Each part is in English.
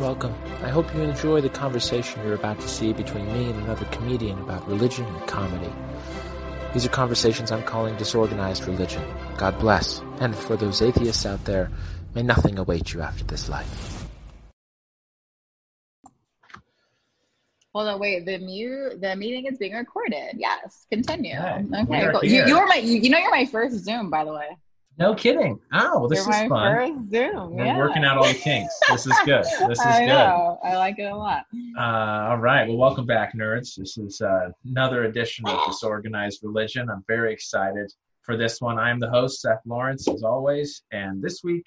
Welcome. I hope you enjoy the conversation you're about to see between me and another comedian about religion and comedy. These are conversations I'm calling disorganized religion. God bless. And for those atheists out there, may nothing await you after this life. Hold on, wait. The mute, the meeting is being recorded. Yes, continue. Right. Okay, cool. You, here. you were my, you, you know, you're my first Zoom, by the way. No kidding. Oh, well, this you're is fun. Zoom. We're yeah. working out all the kinks. This is good. This is I good. know. I like it a lot. Uh, all right. Well, welcome back, nerds. This is uh, another edition of Disorganized Religion. I'm very excited for this one. I am the host, Seth Lawrence, as always. And this week,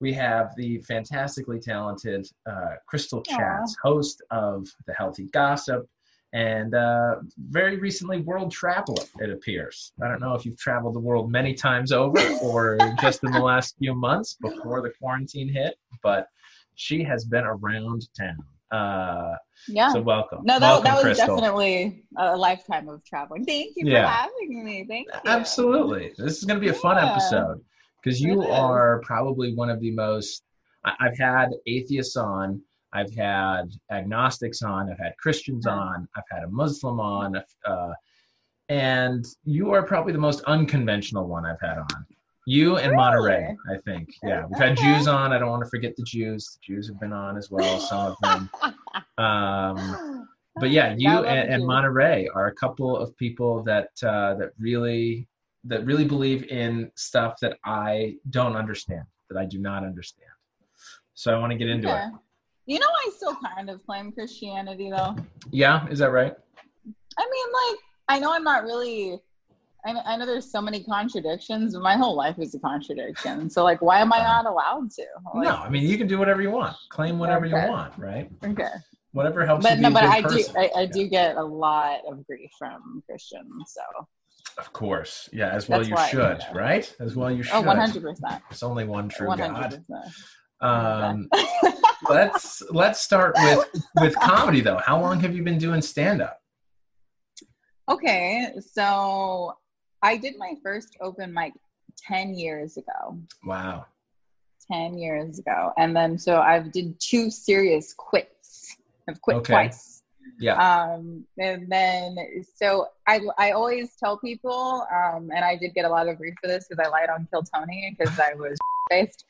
we have the fantastically talented uh, Crystal Chats, host of The Healthy Gossip, and uh, very recently world traveler, it appears. I don't know if you've traveled the world many times over or just in the last few months before the quarantine hit, but she has been around town. Uh, Yeah. so welcome. no, that, welcome, that was Crystal. definitely a lifetime of traveling. Thank you Yeah. for having me. Thank you. Absolutely. This is going to be a fun Yeah. episode because you are probably one of the most. I- I've had atheists on, I've had agnostics on, I've had Christians Mhm. on, I've had a Muslim on, uh, and you are probably the most unconventional one I've had on. You and Monterey, I think. Yeah, we've had Okay. Jews on. I don't want to forget the Jews. The Jews have been on as well, some of them. Um, but yeah, you and, and. Monterey are a couple of people that uh, that really that really believe in stuff that I don't understand, that I do not understand. So I want to get into it. You know, I still kind of claim Christianity, though. Yeah, is that right? I mean, like, I know I'm not really. I, I know there's so many contradictions, but my whole life is a contradiction. So, like, why am I uh-huh. not allowed to? Like, no, I mean you can do whatever you want, claim whatever Okay. you want, right? Okay. Whatever helps But you be no, but I person. do. I, I do get a lot of grief from Christians. So, Of course, yeah, as well That's you should, yeah. right? As well you oh, should. oh, 100 percent. It's only one true One God. Um, let's let's start with with comedy though. How long have you been doing stand up? Okay, so I did my first open mic ten years ago. Wow. 10 years ago and then so i've did two serious quits i've quit Okay. twice Yeah. um and then so i i always tell people um and i did get a lot of grief for this because i lied on kill tony because i was based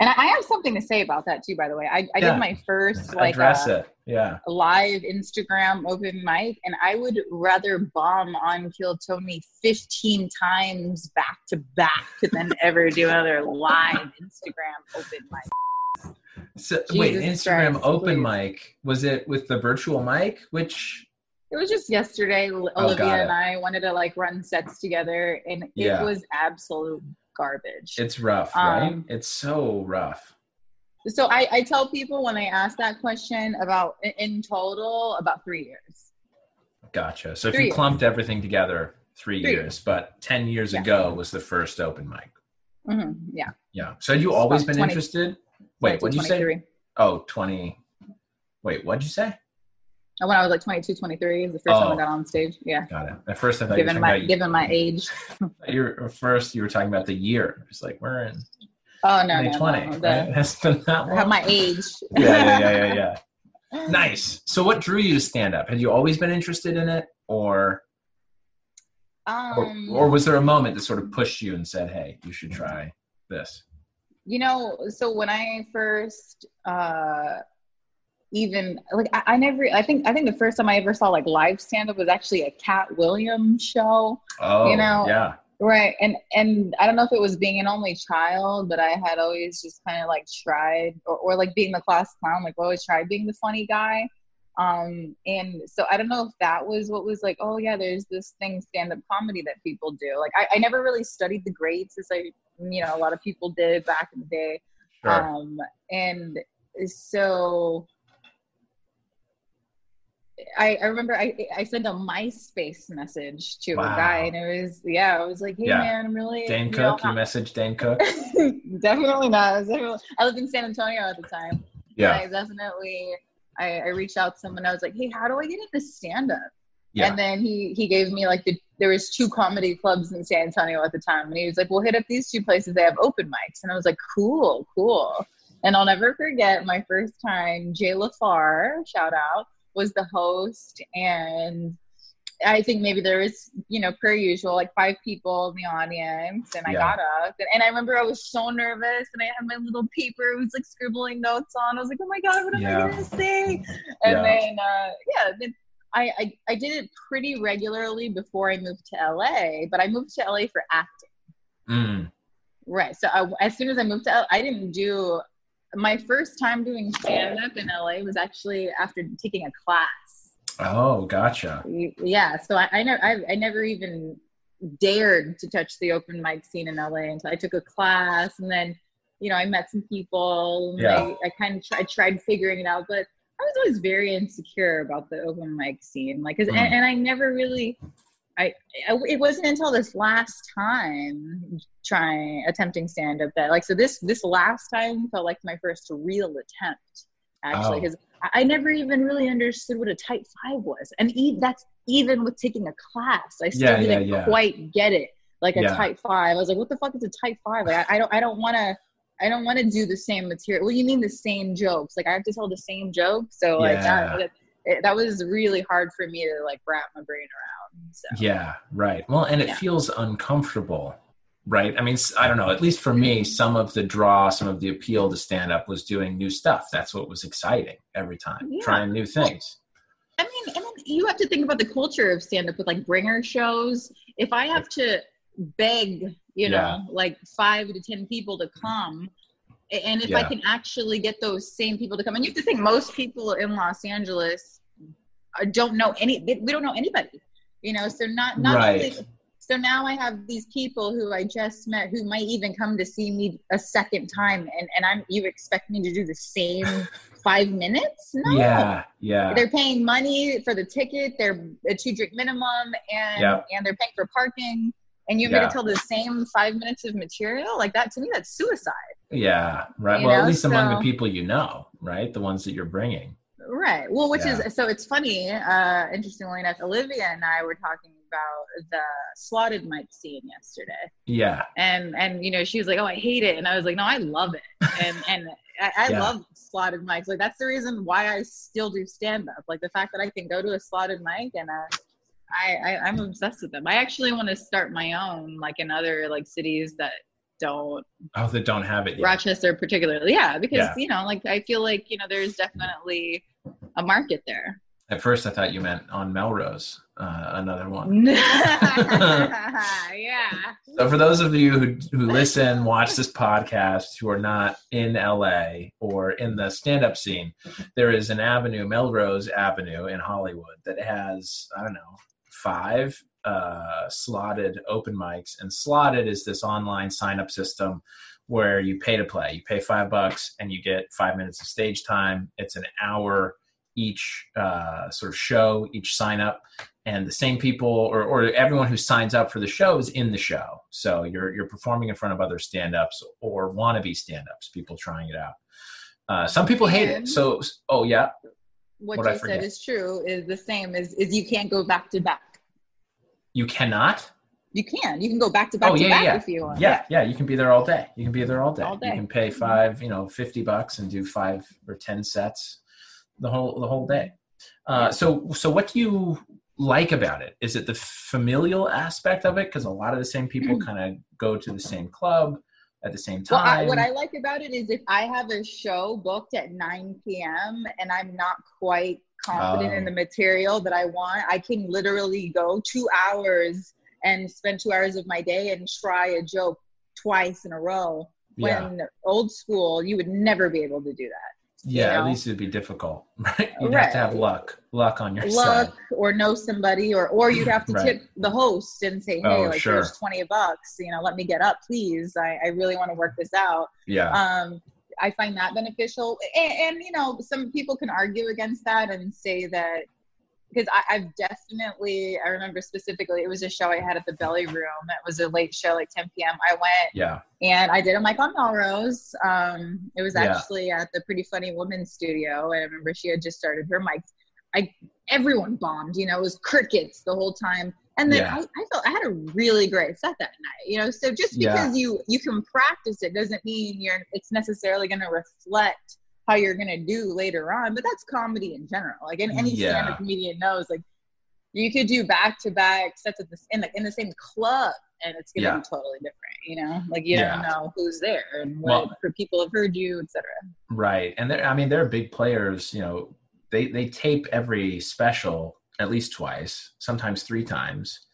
and I, have something to say about that too by the way i, I Yeah. did my first like Address uh, it. Yeah. live Instagram open mic, and I would rather bomb on Kill Tony 15 times back to back than ever do another live Instagram open mic. So wait, Instagram Christ, open please. mic was it with the virtual mic? Which It was just yesterday. Oh, Olivia and I wanted to like run sets together, and it Yeah. was absolute garbage. it's rough, right? Um, It's so rough. so I, I tell people when I ask that question about in- total about three years. Gotcha. So if you years. clumped everything together, three, Three years, but ten years Yeah. ago was the first open mic. hmm yeah. Yeah. So had you always been 20 interested? Wait, what did you say? 23. Oh, 20. Wait, what'd you say? And when I was like 22, 23, the first time Oh. I got on stage. Yeah. Got it. At first I thought you were Given my about given my age. you're first you were talking about the year. It's like we're in Oh no, no, 2020, no. The- right? That's been that I long. have my age. yeah, yeah, yeah, yeah, yeah. Nice. So, what drew you to stand up? Had you always been interested in it, or or, Um, or was there a moment that sort of pushed you and said, "Hey, you should try this"? you know, so when I first uh even like I, I never I think I think the first time I ever saw like live stand up was actually a Katt Williams show. Oh, You know, yeah, Right. And and I don't know if it was being an only child, but I had always just kind of like tried or, or like being the class clown, like always tried being the funny guy. Um and so I don't know if that was what was like, oh yeah, there's this thing stand-up comedy that people do. Like I, I never really studied the greats as I you know, a lot of people did back in the day. sure. Um, and so I, I remember I, I sent a MySpace message to Wow. a guy, and it was yeah, I was like, hey Yeah. man, I'm really Dane you know, Cook, you messaged Dane Cook. definitely not. I, definitely, I lived in San Antonio at the time. Yeah, I definitely I, I reached out to someone. I was like, hey, how do I get into stand up? yeah. And then he he gave me like the there was two comedy clubs in San Antonio at the time, and he was like, "Well, hit up these two places. They have open mics." And I was like, "Cool, cool." And I'll never forget my first time. Jay Lafar, shout out, was the host, and I think maybe there was, you know, per usual, like five people in the audience, and I Yeah. got up, and, and I remember I was so nervous, and I had my little paper, it was like scribbling notes on. I was like, oh my god, what am Yeah. I gonna say? And Yeah. then, uh, yeah, then I, I I did it pretty regularly before I moved to LA, but I moved to LA for acting. Mm. Right. So I, as soon as I moved to LA, I didn't do my first time doing stand up in LA was actually after taking a class. Oh, gotcha. Yeah. So I, I never I, I never even dared to touch the open mic scene in LA until I took a class and then you know I met some people and Yeah. I, I kind of tried, tried figuring it out, but I was always very insecure about the open mic scene, like, 'cause- Mm. and, and I never really, I, I, it wasn't until this last time trying attempting stand up that, like, so this this last time felt like my first real attempt, actually, Oh. because I, I never even really understood what a tight five was, and e- that's even with taking a class, I still Yeah, yeah, didn't yeah. quite get it, like a Yeah. tight five. I was like, what the fuck is a tight five? Like, I, I don't, I don't want to. I don't want to do the same material. Well, you mean the same jokes? Like I have to tell the same joke. So like Yeah. that, it, that was really hard for me to like wrap my brain around. So Yeah, right. Well, and it Yeah. feels uncomfortable, right? I mean, I don't know. At least for me, some of the draw, some of the appeal to stand up was doing new stuff. That's what was exciting every time, Yeah. trying new things. I mean, and then you have to think about the culture of stand up with like bringer shows. If I have to beg, you know, Yeah. like five to 10 people to come, and if I can actually get those same people to come, and you have to think most people in Los Angeles uh, don't know any, they- we don't know anybody, you know, so not, not Right. only, so now I have these people who I just met who might even come to see me a second time, and, and I'm, you expect me to do the same five minutes? No Yeah, yeah, they're paying money for the ticket they're a two drink minimum and Yep. and they're paying for parking and you have Yeah. to tell the same five minutes of material like that to me that's suicide yeah. Right. You well, at know, least among the people you know, right? The ones that you're bringing. Right. Well which Yeah. is so it's funny uh interestingly enough olivia and i were talking about the slotted mic scene yesterday. Yeah, and and you know she was like oh i hate it. And i was like no i love it. And and i, I Yeah. love slotted mics. Like that's the reason why i still do stand up like the fact that i can go to a slotted mic and uh I, I i'm obsessed with them. I actually want to start my own like in other like cities that don't oh, that don't have it yet. rochester particularly. Yeah because Yeah. you know like i feel like you know there's definitely a market there At first, I thought you meant on Melrose, uh, another one. yeah So, for those of you who, who listen, watch this podcast, who are not in LA or in the stand up scene, there is an avenue, Melrose Avenue in Hollywood, that has, I don't know, five uh, slotted open mics. And slotted is this online sign up system where you pay to play. You pay five bucks and you get five minutes of stage time. It's an hour each uh, sort of show, each sign up. And the same people or, or everyone who signs up for the show is in the show. So you're you're performing in front of other stand-ups or wannabe stand-ups people trying it out. Uh, some people hate it. So oh yeah? what What'd I you said is true is the same is is you can't go back to back. You cannot you can. You can go back to back Oh, to back yeah. if you want. yeah. Yeah you can be there all day. You can be there all day, All day. you can pay five you know 50 bucks and do five or ten sets the whole the whole day. Uh, so so what do you like about it? Is it the familial aspect of it? Because a lot of the same people kind of go to the same club at the same Well, I, time. What I like about it is if I have a show booked at 9 p.m. and I'm not quite confident Oh. in the material that I want, I can literally go two hours and spend two hours of my day and try a joke twice in a row. yeah When old school, you would never be able to do that. Yeah, you at least it'd be difficult, right? You'd have to have luck, luck on your luck side. or know somebody or or you'd have to Right. tip the host and say hey Oh, like sure. here's 20 bucks you know let me get up please i, I really want to work this out Yeah, um i find that beneficial and, and you know some people can argue against that and say that because I've definitely I remember specifically it was a show I had at the Belly Room. It was a late show, like 10 p.m. I went yeah, and I did a mic on Melrose. Um, it was Yeah. actually at the Pretty Funny Woman studio. And I remember she had just started her mic. I everyone bombed. You know, it was crickets the whole time. And then Yeah. I, I felt I had a really great set that night. You know, so just Yeah. because you you can practice it doesn't mean you're it's necessarily going to reflect how you're going to do later on. But that's comedy in general. Like, in any Yeah. stand-up comedian knows, like you could do back-to-back sets at this in the in the same club, and it's going to Yeah. be totally different. You know, like you Yeah. don't know who's there and what Well- people have heard you, etc. Right, and they're, I mean they're big players. You know, they they tape every special at least twice, sometimes three times,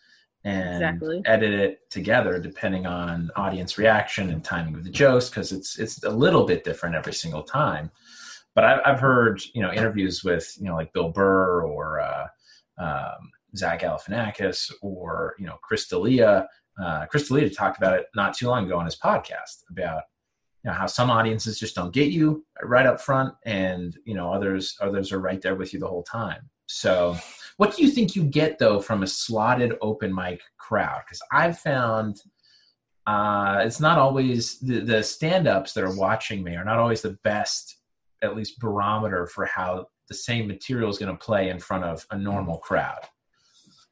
and Exactly. edit it together depending on audience reaction and timing of the jokes because it's it's a little bit different every single time. But I've I've heard you know interviews with you know like Bill Burr or uh, um, Zach Galifianakis or you know Chris D'Elia. Uh, Chris D'Elia talked about it not too long ago on his podcast about you know how some audiences just don't get you right up front and you know others others are right there with you the whole time so what do you think you get though from a slotted open mic crowd because i've found uh, it's not always the, the stand-ups that are watching me are not always the best at least barometer for how the same material is going to play in front of a normal crowd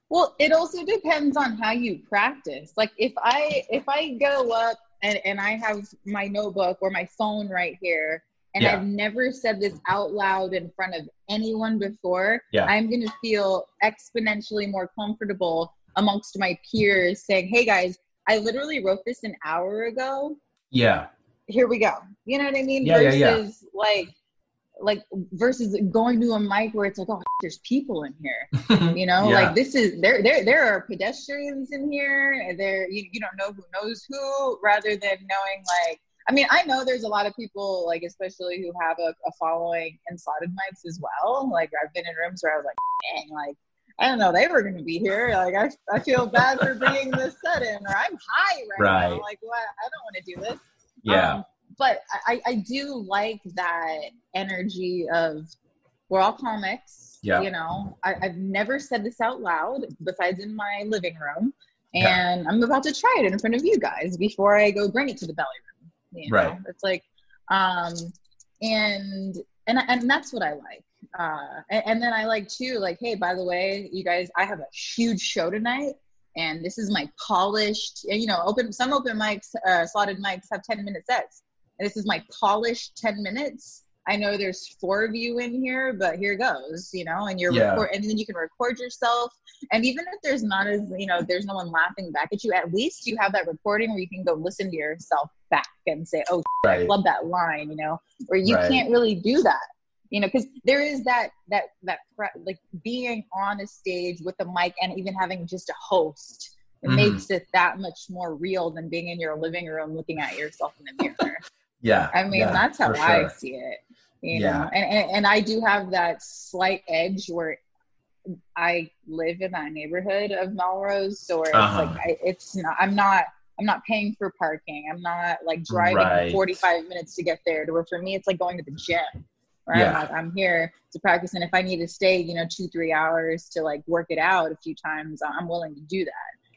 Well, it also depends on how you practice. Like if I if I go up and, and I have my notebook or my phone right here and Yeah. I've never said this out loud in front of anyone before, Yeah. I'm gonna feel exponentially more comfortable amongst my peers saying, Hey guys, I literally wrote this an hour ago. yeah Here we go. You know what I mean? Yeah, yeah, versus yeah. like like versus going to a mic where it's like, oh there's people in here you know Yeah. like this is there there there are pedestrians in here there you, you don't know who knows who rather than knowing like i mean i know there's a lot of people like especially who have a, a following in slotted mics as well like i've been in rooms where i was like dang like i don't know they were going to be here like I, I feel bad for bringing this in or i'm high right, now like what i don't want to do this yeah um, but I, I do like that energy of we're all comics. Yeah. You know, I, I've never said this out loud besides in my living room. Yeah. And I'm about to try it in front of you guys before I go bring it to the belly room. You know? Right. It's like, um, and and and that's what I like. Uh, and, and then I like too, like, hey, by the way, you guys, I have a huge show tonight, and this is my polished. You know, open some open mics, uh, slotted mics have ten minute sets. And this is my polished ten minutes. I know there's four of you in here, but here goes, you know, and you're Yeah. record, and then you can record yourself. And even if there's not as, you know, there's no one laughing back at you, at least you have that recording where you can go listen to yourself back and say, oh, I love that line, you know, or you Right. can't really do that, you know, because there is that that that like being on a stage with a mic and even having just a host. It Mhm. makes it that much more real than being in your living room looking at yourself in the mirror. yeah I mean, yeah, that's how I sure. see it. You Yeah. know, and, and and I do have that slight edge where I live in that neighborhood of Melrose, so it's Uh-huh. like I, it's not. I'm not. I'm not paying for parking. I'm not like driving Right. 45 minutes to get there. To where for me, it's like going to the gym. Right? Yeah. I'm, like, I'm here to practice, and if I need to stay, you know, two three hours to like work it out a few times, I'm willing to do that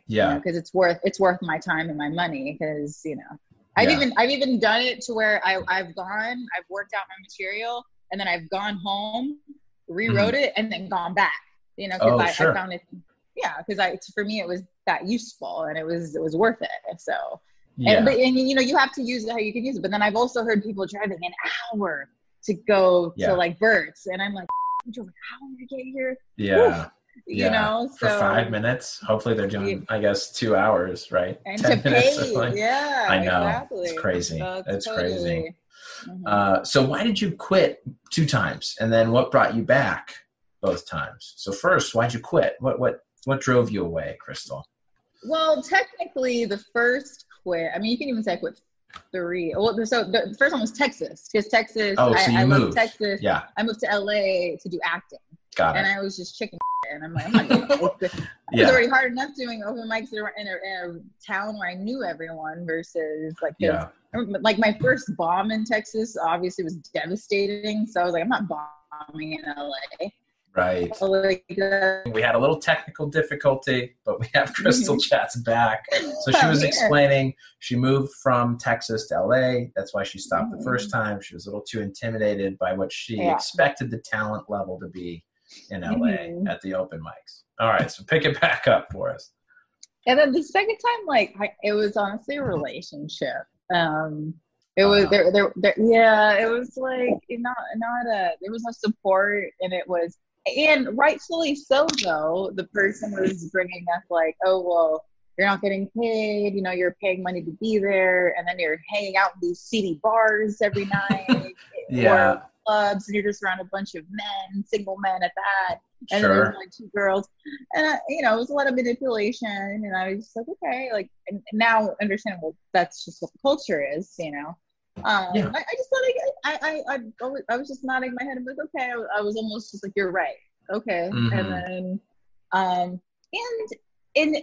yeah because it's worth it's worth my time and my money because you know I've Yeah. even I've even done it to where I I've gone I've worked out my material and then I've gone home rewrote it and then gone back you know because Mm-hmm. Oh, I, sure. I found it yeah because I for me it was that useful and it was it was worth it so yeah and, but, and you know you have to use it how you can use it but then I've also heard people driving an hour to go Yeah. to like Burt's and I'm like drove an hour to get here yeah you Yeah. know for five minutes hopefully they're doing i guess two hours right and 10 to pay, like- yeah, I know. exactly. It's crazy. So It's crazy. totally- Mhm. uh, so why did you quit two times and then what brought you back both times so first why'd you quit what what what drove you away crystal well, technically, the first quit. I mean, you can even say I quit three. Well, so the first one was Texas because Texas. Oh, I, so you I love moved. Texas. yeah I moved to LA to do acting, got it. and I was just chicken. And I'm like, I'm not it. It's, it's already hard enough doing open mics in a, in, a, town where I knew everyone versus like yeah like my first bomb in Texas obviously was devastating. So I was like, I'm not bombing in LA. right So, like, uh, we had a little technical difficulty, but we have Crystal Chats back. So she was explaining she moved from Texas to LA. That's why she stopped the Mhm. first time. She was a little too intimidated by what she Yeah. expected the talent level to be in LA Mhm. at the open mics. All right, so pick it back up for us. And then the second time, like I, it was honestly a relationship. Um, it was Wow. there, there, there. Yeah, it was like not, not a. There was no support, and it was, and rightfully so. Though the person was bringing up like, oh well, you're not getting paid. You know, you're paying money to be there, and then you're hanging out in these seedy bars every night. Yeah. Or clubs, and you're just around a bunch of men, single men at that. And then Sure. there's like two girls. And I, you know it was a lot of manipulation. And i was just like okay like and now understand well that's just what the culture is you know? Um Yeah. I, I just thought like, I, I i I was- just nodding my head. And was okay. I, I was almost just like you're right. Okay. Mhm. and then um and and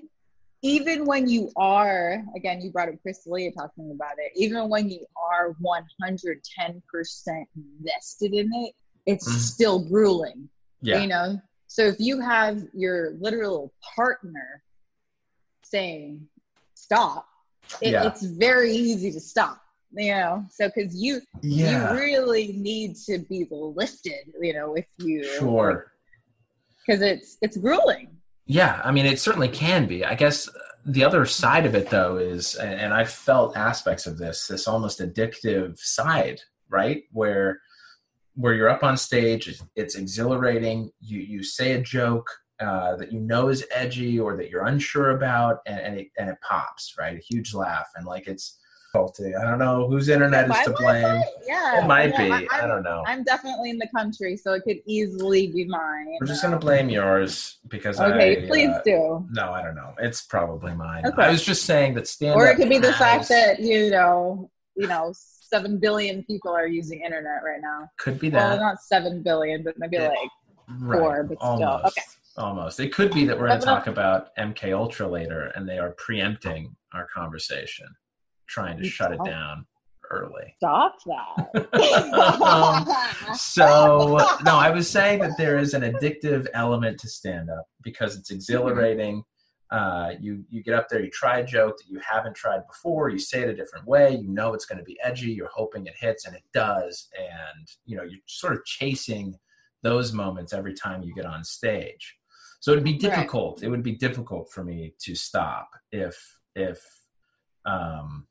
even when you are again you brought up Chris D'Elia talking about it even when you are 110% invested in it it's Mhm. still grueling Yeah. you know so if you have your literal partner saying stop it, Yeah. it's very easy to stop you know so because you Yeah. you really need to be lifted you know if you Sure. because it's it's grueling Yeah, I mean, it certainly can be. I guess the other side of it, though, is, and I've felt aspects of this, this almost addictive side, right? Where where you're up on stage, it's- it's exhilarating. You you say a joke uh, that you know is edgy or that you're unsure about, and, and it and it pops, right? A huge laugh, and like it's faulty. I don't know whose internet is to blame. yeah It might yeah, be. I, I don't know. i'm definitely in the country so it could easily be mine We're just gonna blame yours because okay I, please uh, do No, I don't know. It's probably mine. Okay. I was just saying that stand or it could be the fact that you know you know seven billion people are using internet right now could be that. well not seven billion but maybe like right. four, but still. Okay. Almost. It could be that we're going to talk about MK Ultra later, and they are preempting our conversation, trying to shut it down early. stop that Um, So no, I was saying that there is an addictive element to stand up because it's exhilarating. Uh, you you get up there, you try a joke that you haven't tried before, you say it a different way, you know it's going to be edgy, you're hoping it hits, and it does, and you know you're sort of chasing those moments every time you get on stage. So it'd be Right. difficult. It would be difficult for me to stop if if um,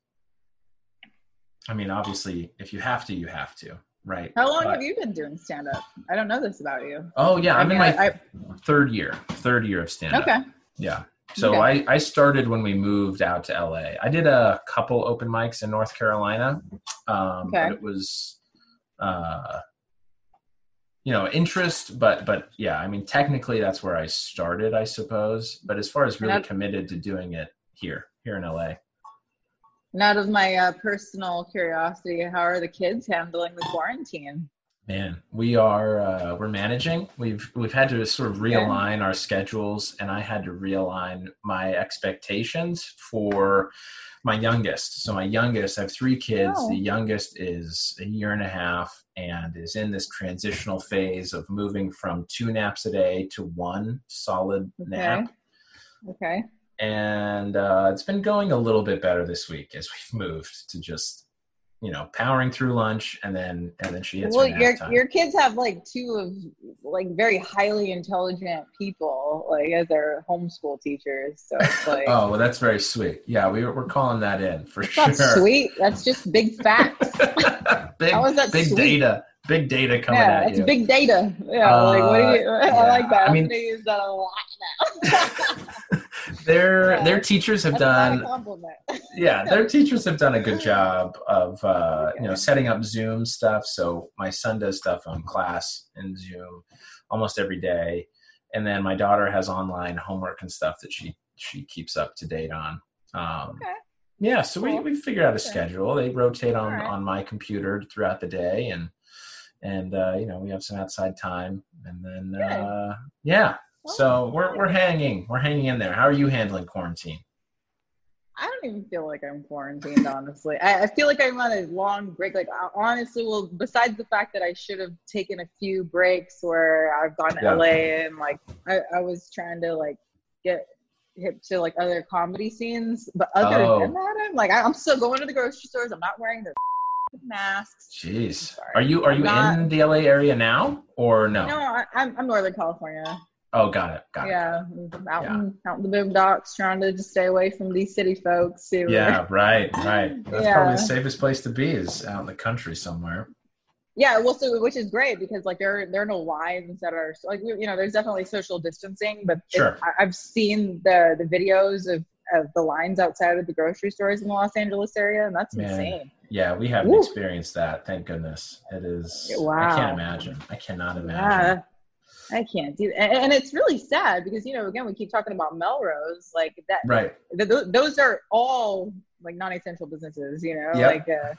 I mean, obviously, if you have to, you have to, right? How long But- have you been doing stand up? I don't know this about you. Oh yeah, I I'm mean, in my I- third year, third year of stand up. Okay. Yeah. So Okay. I, I started when we moved out to LA. I did a couple open mics in North Carolina. Um, Okay. but it was uh you know, interest, but but yeah, I mean technically that's where I started, I suppose. But as far as really committed to doing it here, here in LA. And out of my uh, personal curiosity, how are the kids handling the quarantine? Man, we are uh, we're managing. We've we've had to sort of realign our schedules, and I had to realign my expectations for my youngest. So my youngest, I have three kids. Oh. The youngest is a year and a half, and is in this transitional phase of moving from two naps a day to one solid Okay. nap. Okay. And uh, it's been going a little bit better this week as we've moved to just you know powering through lunch, and then and then she hits Well, your your kids have like two of like very highly intelligent people, like as their homeschool teachers. So it's like Oh, well, that's very sweet. Yeah, we, we're calling that in for that's sure. sweet. That's just big facts. big, How is that big sweet? data. Big data coming yeah, at it's you. big data. Yeah, like what do you? Uh, I yeah, like that. I I'm mean- gonna use that a lot now. Their Yeah. their teachers have That's done yeah their teachers have done a good job of uh, you know setting up Zoom stuff. So my son does stuff on class in Zoom almost every day, and then my daughter has online homework and stuff that she she keeps up to date on. Um, Okay. Yeah, so we Cool. we figured out a schedule. They rotate on Alright. on my computer throughout the day, and and uh, you know we have some outside time, and then uh, yeah. So oh, we're we're hanging we're hanging in there. How are you handling quarantine? I don't even feel like I'm quarantined, honestly. I, I feel like I'm on a long break. Like, I- honestly, well, besides the fact that I should have taken a few breaks where I've gone to Yeah. LA and like I, I was trying to like get hip to like other comedy scenes. But other Oh. than that, I'm like, I- I'm still going to the grocery stores. I'm not wearing the masks. Jeez, are you are I'm you not- in the LA area now or no? No, I, I'm, I'm Northern California. Oh, got it, got it. yeah, out in out in the boondocks, trying to just stay away from these city folks. Who Yeah, right, right. That's Yeah. probably the safest place to be is out in the country somewhere. Yeah, well, so which is great because like there there are no lines that are like you know there's definitely social distancing, but Sure. I, I've seen the the videos of of the lines outside of the grocery stores in the Los Angeles area, and that's Man. insane. Yeah, we haven't Woo. experienced that. Thank goodness. It is. Wow. I can't imagine. I cannot imagine. Yeah, I can't do, that. and it's really sad because you know again we keep talking about Melrose, like that. Right. th- th- those are all like non-essential businesses, you know. Yep. Like uh,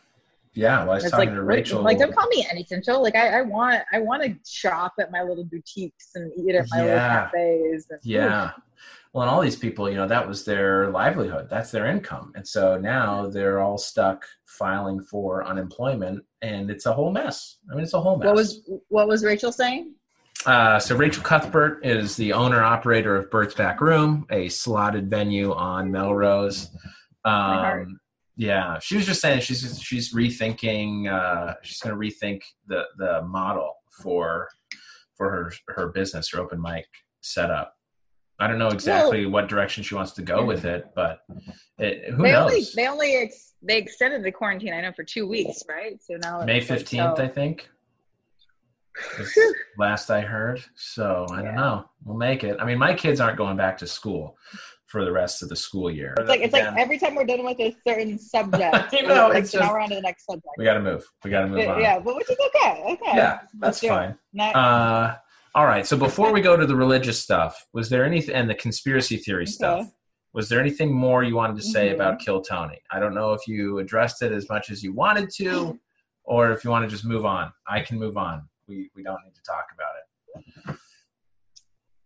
Yeah. Well, I was it's talking like to Rachel. like don't call me an essential. Like I, I want I want to shop at my little boutiques and eat at my little cafes. And, Yeah. Well, and all these people, you know, that was their livelihood. That's their income. And so now they're all stuck filing for unemployment and it's a whole mess. I mean, it's a whole mess. What was what was Rachel saying? Uh, so Rachel Cuthbert is the owner operator of Bert's Back Room, a slotted venue on Melrose. Um, yeah, she was just saying she's she's rethinking. Uh, she's going to rethink the the model for for her her business, her open mic setup. I don't know exactly what direction she wants to go with it, but it, who they knows? only they only ex- they extended the quarantine. I know for two weeks, right? So now May fifteenth, I think. Is Phew. last I heard. So I Yeah. don't know. We'll make it. I mean, my kids aren't going back to school for the rest of the school year. It's like it's like every time we're done with a certain subject. I know, like, it's so now we're on to the next subject. we got to move. We got to move on. yeah, but which is okay. Okay. Yeah, Let's that's fine. Now- Uh, all right. So before we go to the religious stuff, was there anything and the conspiracy theory stuff? Was there anything more you wanted to say Mhm. about Kill Tony? I don't know if you addressed it as much as you wanted to, or if you want to just move on. I can move on. We we don't need to talk about it.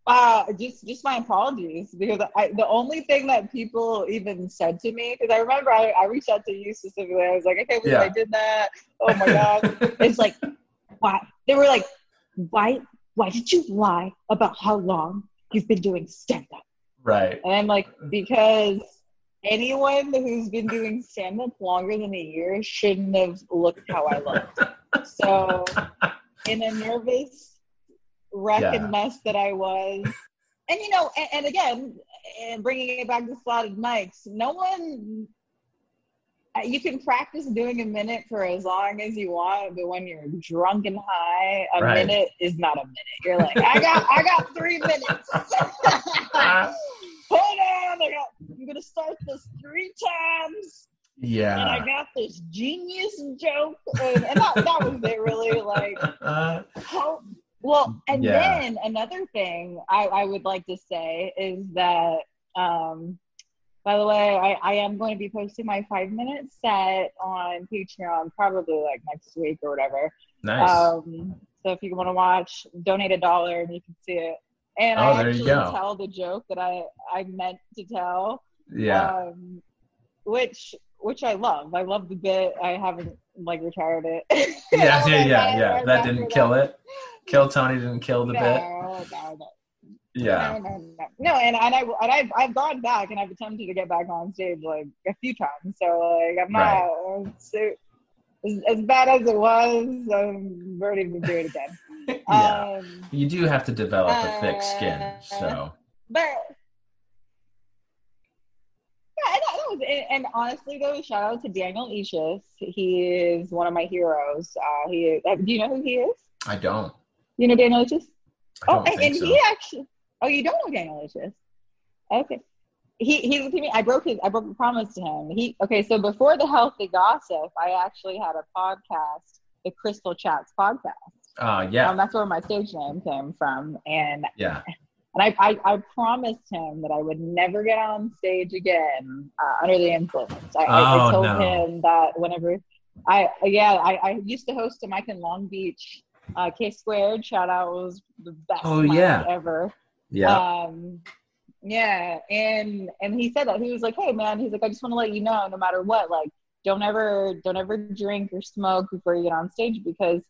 Uh, just just my apologies because I the only thing that people even said to me because I remember I, I reached out to you specifically. I was like, I can't believe Yeah. I did that. Oh my god! it's like why they were like, why why did you lie about how long you've been doing stand up? right. And I'm like, because anyone who's been doing stand up longer than a year shouldn't have looked how I looked. So, in a nervous wreck Yeah. and mess that I was, and you know, and, and again, and bringing it back to slotted mics, no one. uh, You can practice doing a minute for as long as you want, but when you're drunk and high, a Right. minute is not a minute. You're like, I got, I got three minutes. Hold on, I got. I'm gonna start this three times, and I got this genius joke, and, and that, that was it. Really, like Uh, how. Well, and Yeah. then another thing I, I would like to say is that, um, by the way, I, I am going to be posting my five minute set on Patreon probably like next week or whatever. nice. Um, so if you want to watch, donate a dollar and you can see it. And Oh, I actually tell the joke that I, I meant to tell, yeah. um, which which I love. I love the bit. I haven't like retired it. yeah. Yeah. Yeah. Yeah. That didn't kill it. Kill Tony didn't kill the no, bit. No, no, Yeah. no, no, no. No, and, and I and I've I've gone back and I've attempted to get back on stage like a few times. So like I'm not so, as, as bad as it was. I'm ready to do it again. yeah. Um, You do have to develop a thick skin. uh, So but yeah, and that, that was and, and honestly though, shout out to Daniel Ishis. He is one of my heroes. Uh, he uh, do you know who he is? I don't. You know Daniel Ishis? Oh, and, and so. he actually. Oh, you don't know Daniel Ishis? Okay. He he's with me. I broke his. I broke a promise to him. He okay. So before the healthy gossip, I actually had a podcast, the Crystal Chats podcast. Uh, yeah. Um, that's where my stage name came from, and yeah. And I, I, I promised him that I would never get on stage again uh, under the influence. I, I, I Oh, told no. him that whenever I, yeah, I, I used to host a mic in Long Beach. Uh, K squared shout out was the best Oh, yeah. ever. Yeah. Um, yeah, and and he said that he was like, "Hey, man," he's like, "I just want to let you know, no matter what, like, don't ever don't ever drink or smoke before you get on stage because."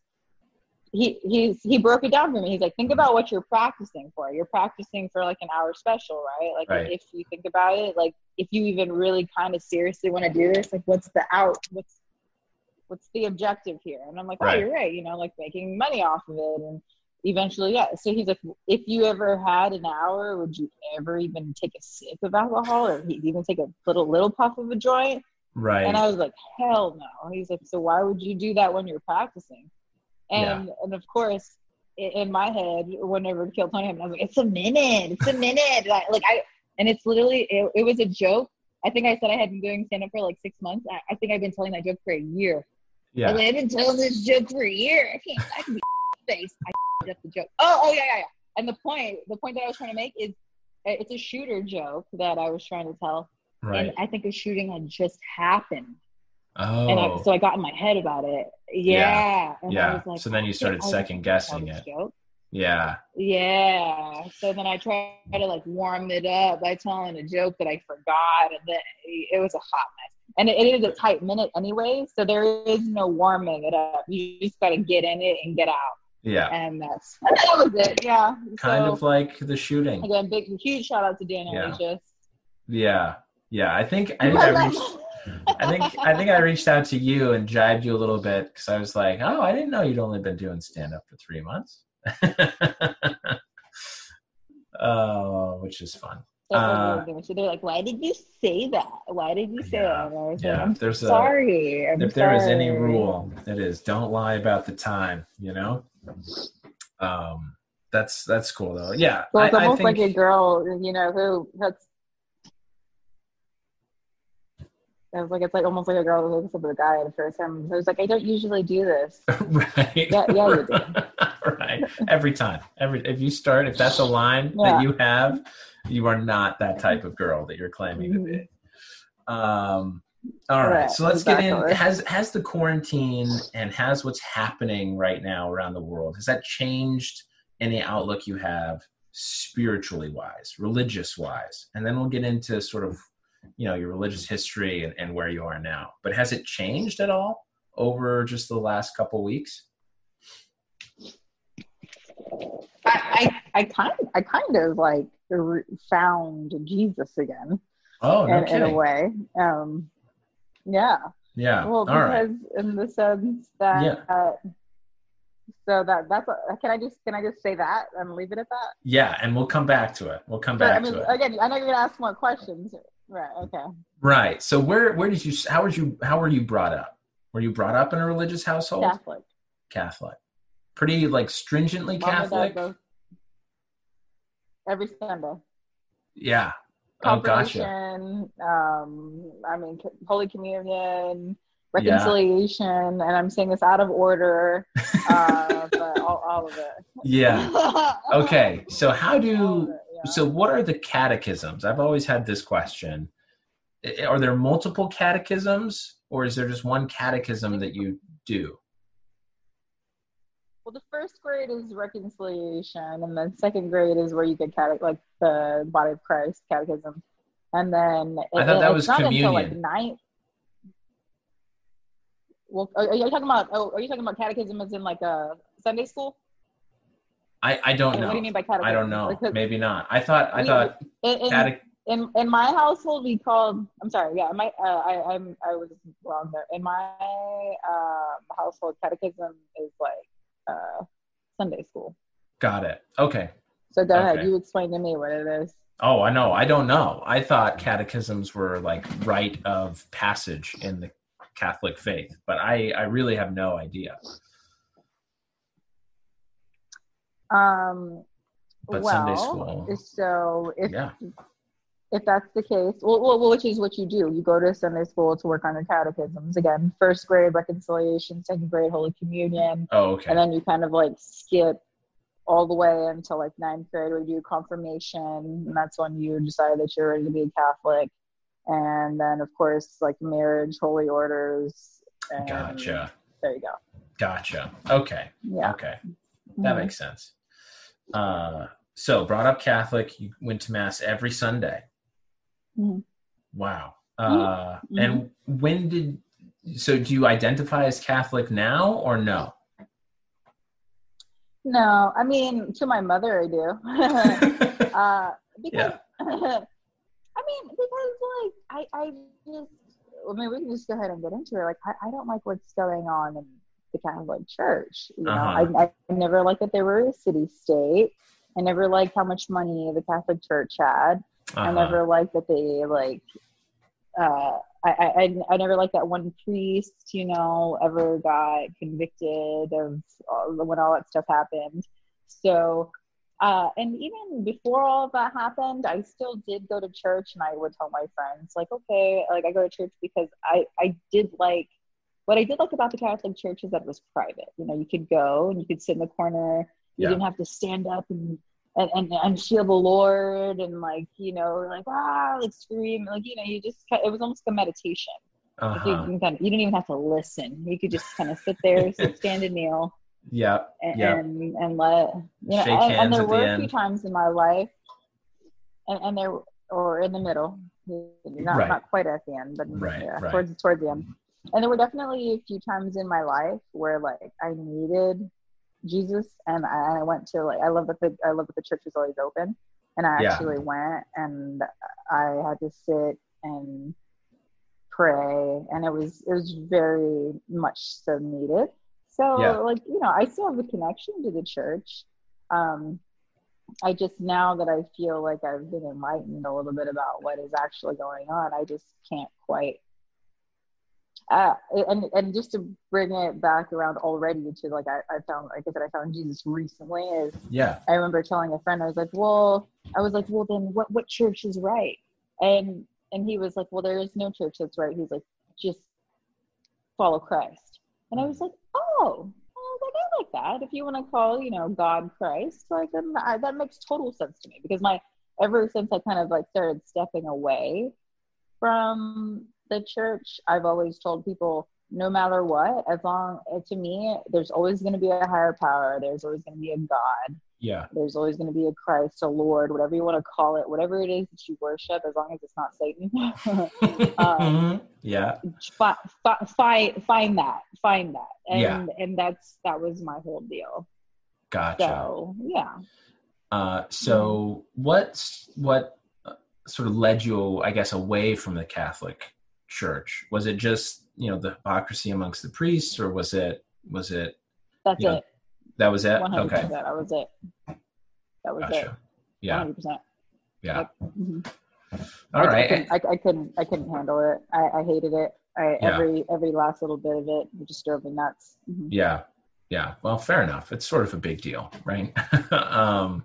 He he's he broke it down for me. He's like, think about what you're practicing for. You're practicing for like an hour special, right? Like Right. if you think about it, like if you even really kind of seriously want to do this, like what's the out? What's what's the objective here? And I'm like, oh, you're right. You know, like making money off of it. And eventually, yeah. So he's like, if you ever had an hour, would you ever even take a sip of alcohol or even take a little little puff of a joint? Right. And I was like, hell no. He's like, so why would you do that when you're practicing? And and of course, in my head, whenever Kill Tony happened, I was like, it's a minute, it's a minute. Like, like I, and it's literally, it, it was a joke. I think I said I had been doing stand up for like six months. I, I think I've been telling that joke for a year. Yeah. like, I've been telling this joke for a year. I can't, I can be face. I up the joke. Oh, oh yeah, yeah, yeah. And the point, the point that I was trying to make is, it's a shooter joke that I was trying to tell, Right. and I think a shooting had just happened Oh. and I, oh. so I got in my head about it. Yeah. Yeah. was like, So then you oh, started second guessing it. joke." yeah. Yeah. So then I tried to like warm it up by telling a joke that I forgot, and then it was a hot mess. And it, it is a tight minute anyway, so there is no warming it up. You just got to get in it and get out, Yeah. and that's and that was it. Yeah. Kind so, of like the shooting. again, big huge shout out to Daniel Yeah. Yeah. Yeah. I think I think I reached I think I think I reached out to you and jibed you a little bit because I was like, oh, I didn't know you'd only been doing stand up for three months. oh, which is fun. So Uh, they're like, "Why did you say that? Why did you say Yeah, that?" And I was like, yeah. "I'm If there's a- sorry. If there is any rule, it is don't lie about the time. You know. Um, that's that's cool though. Yeah. Well, it's I- I almost like a girl, you know, who that's. It was like it's like almost like a girl who hooks up with a guy the first time. So was like I don't usually do this. right. Yeah, yeah, you do. right. Every time. Every if you start, if that's a line Yeah. that you have, you are not that type of girl that you're claiming to be. Um all right. Right, So let's get in. Has has the quarantine and has what's happening right now around the world, has that changed any outlook you have spiritually wise, religious wise? And then we'll get into sort of you know your religious history and, and where you are now. But has it changed at all over just the last couple weeks? I, I, I kind, I kind of like found Jesus again Oh, no in, in a way. Um, yeah. Yeah. Well, right. because in the sense that, Yeah. uh, so that that's a, can I just can I just say that and leave it at that? Yeah, and we'll come back to it. We'll come But, back I mean, to it. again, I know you're gonna ask more questions. Right. Okay. Right. So where where did you how were you how were you brought up? Were you brought up in a religious household? Catholic. Catholic. Pretty like stringently Mom Catholic. both- Every Sunday. Yeah. Oh, gotcha. Um, I mean, Holy Communion, Yeah. reconciliation, and I'm saying this out of order, uh, but all, all of it. Yeah. Okay. So how do yeah. So what are the catechisms? I've always had this question. Are there multiple catechisms or is there just one catechism that you do? Well, the first grade is reconciliation, and then second grade is where you get cate- like the body of Christ catechism, and then I thought that was not until like communion. ninth. Well, are, are you talking about? Oh, are you talking about catechism as in like a Sunday school? I, I don't know. What do you mean by catechism? I don't know. Because Maybe not. I thought I we- thought in, in, in in my household we called. I'm sorry. Yeah, my uh, I I'm I was wrong there. In my um, household, catechism is like uh, Sunday school. got it. Okay. So go Okay. ahead. You explain to me what it is. Oh, I know. I don't know. I thought catechisms were like rite of passage in the Catholic faith, but I, I really have no idea. Um, But well, Sunday school. so if Yeah. if that's the case, well, well, which is what you do, you go to Sunday school to work on your catechisms. Again, first grade reconciliation, second grade Holy Communion, Oh, okay. and then you kind of like skip all the way until like ninth grade where you do confirmation, and that's when you decide that you're ready to be a Catholic. And then, of course, like marriage, holy orders. And Gotcha. There you go. Gotcha. Okay. Yeah. Okay. That Mhm. makes sense. Uh, so brought up Catholic, you went to mass every Sunday. Mhm. Wow. Uh, Mhm. and when did, so do you identify as Catholic now or no? No, I mean, to my mother, I do. uh, because, Yeah. I mean, because like I, I just I mean, we can just go ahead and get into it. Like, I, I don't like what's going on in the Catholic Church. You know, Uh-huh. I, I never liked that they were a city state. I never liked how much money the Catholic Church had. I Uh-huh. never liked that they like. Uh, I, I I I never liked that one priest, you know, ever got convicted of all, when all that stuff happened. So, uh, and even before all of that happened, I still did go to church, and I would tell my friends, like, okay, like I go to church because I I did like what I did like about the Catholic Church is that it was private. You know, you could go and you could sit in the corner. You Yeah. didn't have to stand up and and, and, and feel the Lord and like, you know, like, ah, like scream. Like, you know, you just, it was almost a meditation. You, Uh-huh. can kind of, you didn't even have to listen. You could just kind of sit there, sit, stand and kneel Yeah. and, Yeah. and, and let, you know, and, and there at the were a few times in my life and, and there, or in the middle, not, Right. not quite at the end, but Right, yeah, right. towards, towards the end. And there were definitely a few times in my life where like I needed Jesus, and I, I went to like I love that the I love that the church is always open, and I Yeah. actually went and I had to sit and pray, and it was it was very much so needed. So Yeah. like you know I still have a connection to the church. Um, I just now that I feel like I've been enlightened a little bit about what is actually going on, I just can't quite uh, and and just to bring it back around already to like I, I found like I said I found Jesus recently is Yeah. I remember telling a friend I was like well I was like well then what what church is right? And and he was like well there is no church that's right. He's like just follow Christ. And I was like oh I was like I like that. If you want to call you know God Christ like then I, that makes total sense to me because my ever since I kind of like started stepping away from the church, I've always told people no matter what, as long to me, there's always going to be a higher power. There's always going to be a God. Yeah. There's always going to be a Christ, a Lord, whatever you want to call it, whatever it is that you worship, as long as it's not Satan. um, yeah. fi- fi- find find that, find that, and Yeah. and that's that was my whole deal. Gotcha. So yeah. Uh, so what's what uh, sort of led you, I guess, away from the Catholic Church? Was it just you know the hypocrisy amongst the priests, or was it was it That's it. that was it? Okay. That was it. That was it. gotcha. One Yeah, hundred percent. yeah. Mhm. All I, I couldn't, I, I couldn't. I couldn't handle it. I, I hated it. I, Yeah. Every every last little bit of it just drove me nuts. Mhm. Yeah, yeah. Well, fair enough. It's sort of a big deal, right? um,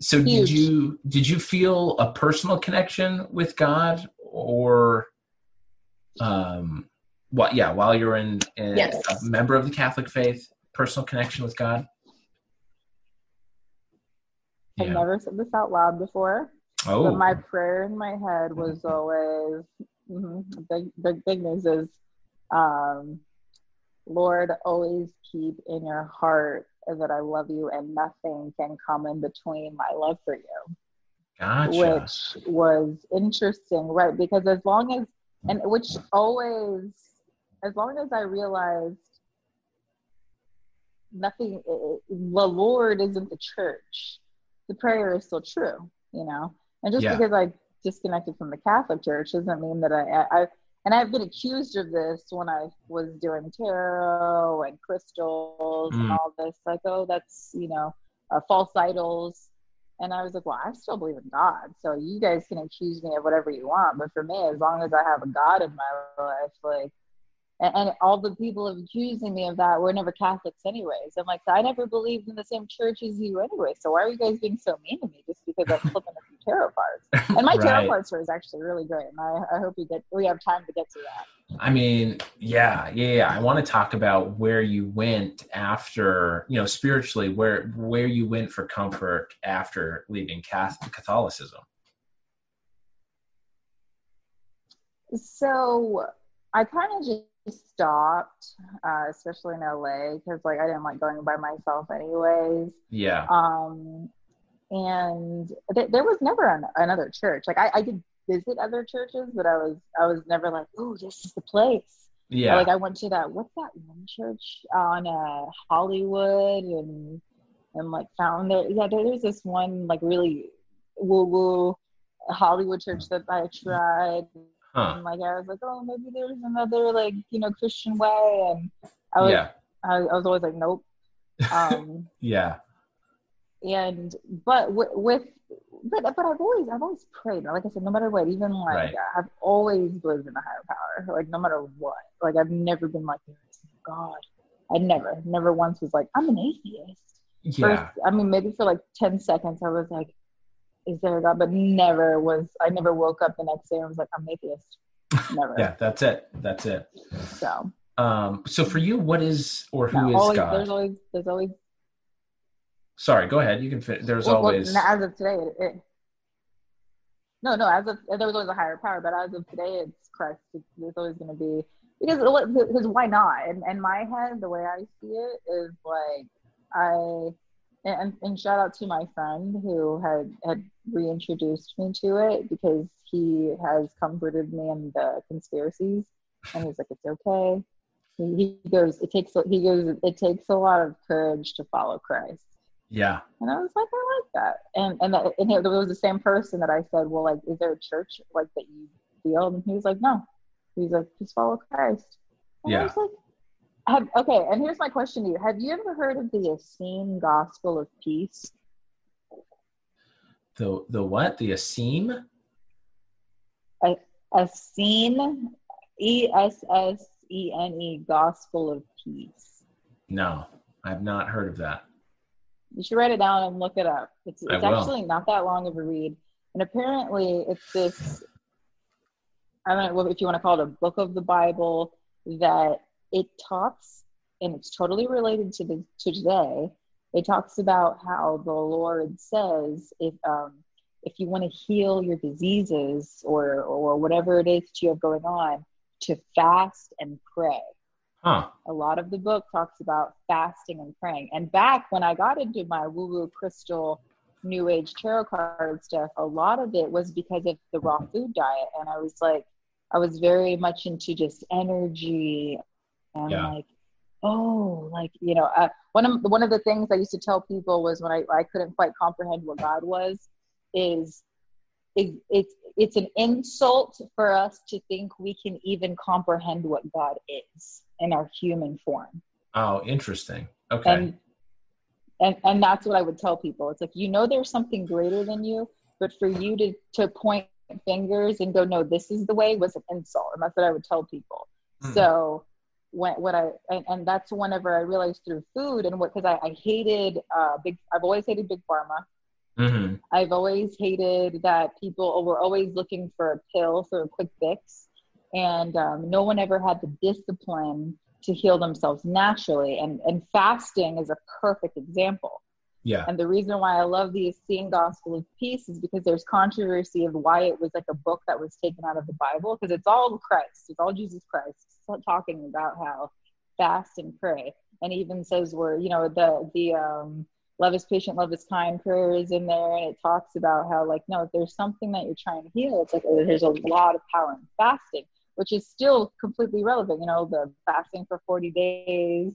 so did you did you feel a personal connection with God, or um, what? Yeah, while you're in, in Yes. a member of the Catholic faith, personal connection with God. I've never said this out loud before, Oh, but my prayer in my head was always mhm, big. Big big news is, um, Lord, always keep in your heart that I love you and nothing can come in between my love for you. gotcha. which was interesting, right? Because as long as, and which always, as long as I realized nothing, the Lord isn't the church, the prayer is still true, you know? And just Yeah. because I disconnected from the Catholic Church doesn't mean that I, I, I and I've been accused of this when I was doing tarot and crystals and Mm. all this. Like, oh, that's, you know, uh, false idols. And I was like, well, I still believe in God. So you guys can accuse me of whatever you want. But for me, as long as I have a God in my life, like, and, and all the people accusing me of that were never Catholics, anyways. I'm like, I never believed in the same church as you, anyway. So why are you guys being so mean to me just because I'm flipping a few tarot cards? And my tarot Right. card story is actually really great, and I, I hope we get we have time to get to that. I mean, yeah, yeah, yeah. I want to talk about where you went after, you know, spiritually, where where you went for comfort after leaving Catholicism. So I kind of just stopped, uh, especially in LA, because like I didn't like going by myself, anyways. Yeah, Um, and th- there was never an- another church. Like I, I did visit other churches, but I was I was never like, oh, this is the place. yeah, Like I went to that what's that one church on uh Hollywood and and like found there yeah there, there's this one like really woo woo Hollywood church that I tried Huh. And like I was like, oh, maybe there's another like you know Christian way, and I was yeah. I, I was always like, nope. Um, Yeah. and but with, with but but I've always I've always prayed. Like I said, no matter what, even like Right. I've always believed in a higher power. Like no matter what, like I've never been like God. I never, never once was like I'm an atheist. Yeah. First, I mean, maybe for like ten seconds, I was like, "Is there a God?" But never was. I never woke up the next day and was like, "I'm atheist." Never. Yeah. That's it. That's it. So Um, so for you, what is or who no, is always, God? there's always there's always Sorry, go ahead. You can fit. There's Well, well, always. n- as of today, it, it, no, no, as of there was always a higher power, but as of today, it's Christ. It's, it's always going to be because because why not? And, in my head, the way I see it is like I and, and shout out to my friend who had had reintroduced me to it because he has comforted me in the conspiracies, and he's like, it's okay. He, he goes, it takes he goes, it takes a lot of courage to follow Christ. yeah. And I was like, I like that. And and, that, and it was the same person that I said, well, like, is there a church like that you feel? And he was like, no. He's like, just follow Christ. And I Yeah. was like, have, okay. And here's my question to you: Have you ever heard of the Essene Gospel of Peace? The the what? The Asim? Essene, E S S E N E, Gospel of Peace. No, I've not heard of that. You should write it down and look it up. It's, it's actually not that long of a read. And apparently, it's this I don't know if you want to call it a book of the Bible that it talks, and it's totally related to the to today. It talks about how the Lord says if um, if you want to heal your diseases or or whatever it is that you have going on, to fast and pray Huh. a lot of the book talks about fasting and praying. And back when I got into my woo woo crystal new age tarot card stuff, a lot of it was because of the raw food diet. And I was like, I was very much into just energy and Yeah. like, oh, like, you know, uh, one of one of the things I used to tell people was when I, I couldn't quite comprehend what God was, is it, it's it's an insult for us to think we can even comprehend what God is in our human form. Oh, interesting. Okay. And and and that's what I would tell people. It's like you know there's something greater than you, but for you to to point fingers and go, no, this is the way was an insult. And that's what I would tell people. Hmm. So when what I and, and that's whenever I realized through food and what because I, I hated uh big I've always hated big pharma. hmm I've always hated that people were always looking for a pill for a quick fix, and um, no one ever had the discipline to heal themselves naturally. And and fasting is a perfect example. Yeah. And the reason why I love the Essene Gospel of Peace is because there's controversy of why it was like a book that was taken out of the Bible because it's all Christ, it's all Jesus Christ talking about how fast and pray, and even says where you know the the um, love is patient, love is kind prayer is in there, and it talks about how like no, if there's something that you're trying to heal, it's like oh, there's a lot of power in fasting, which is still completely relevant. You know, the fasting for 40 days.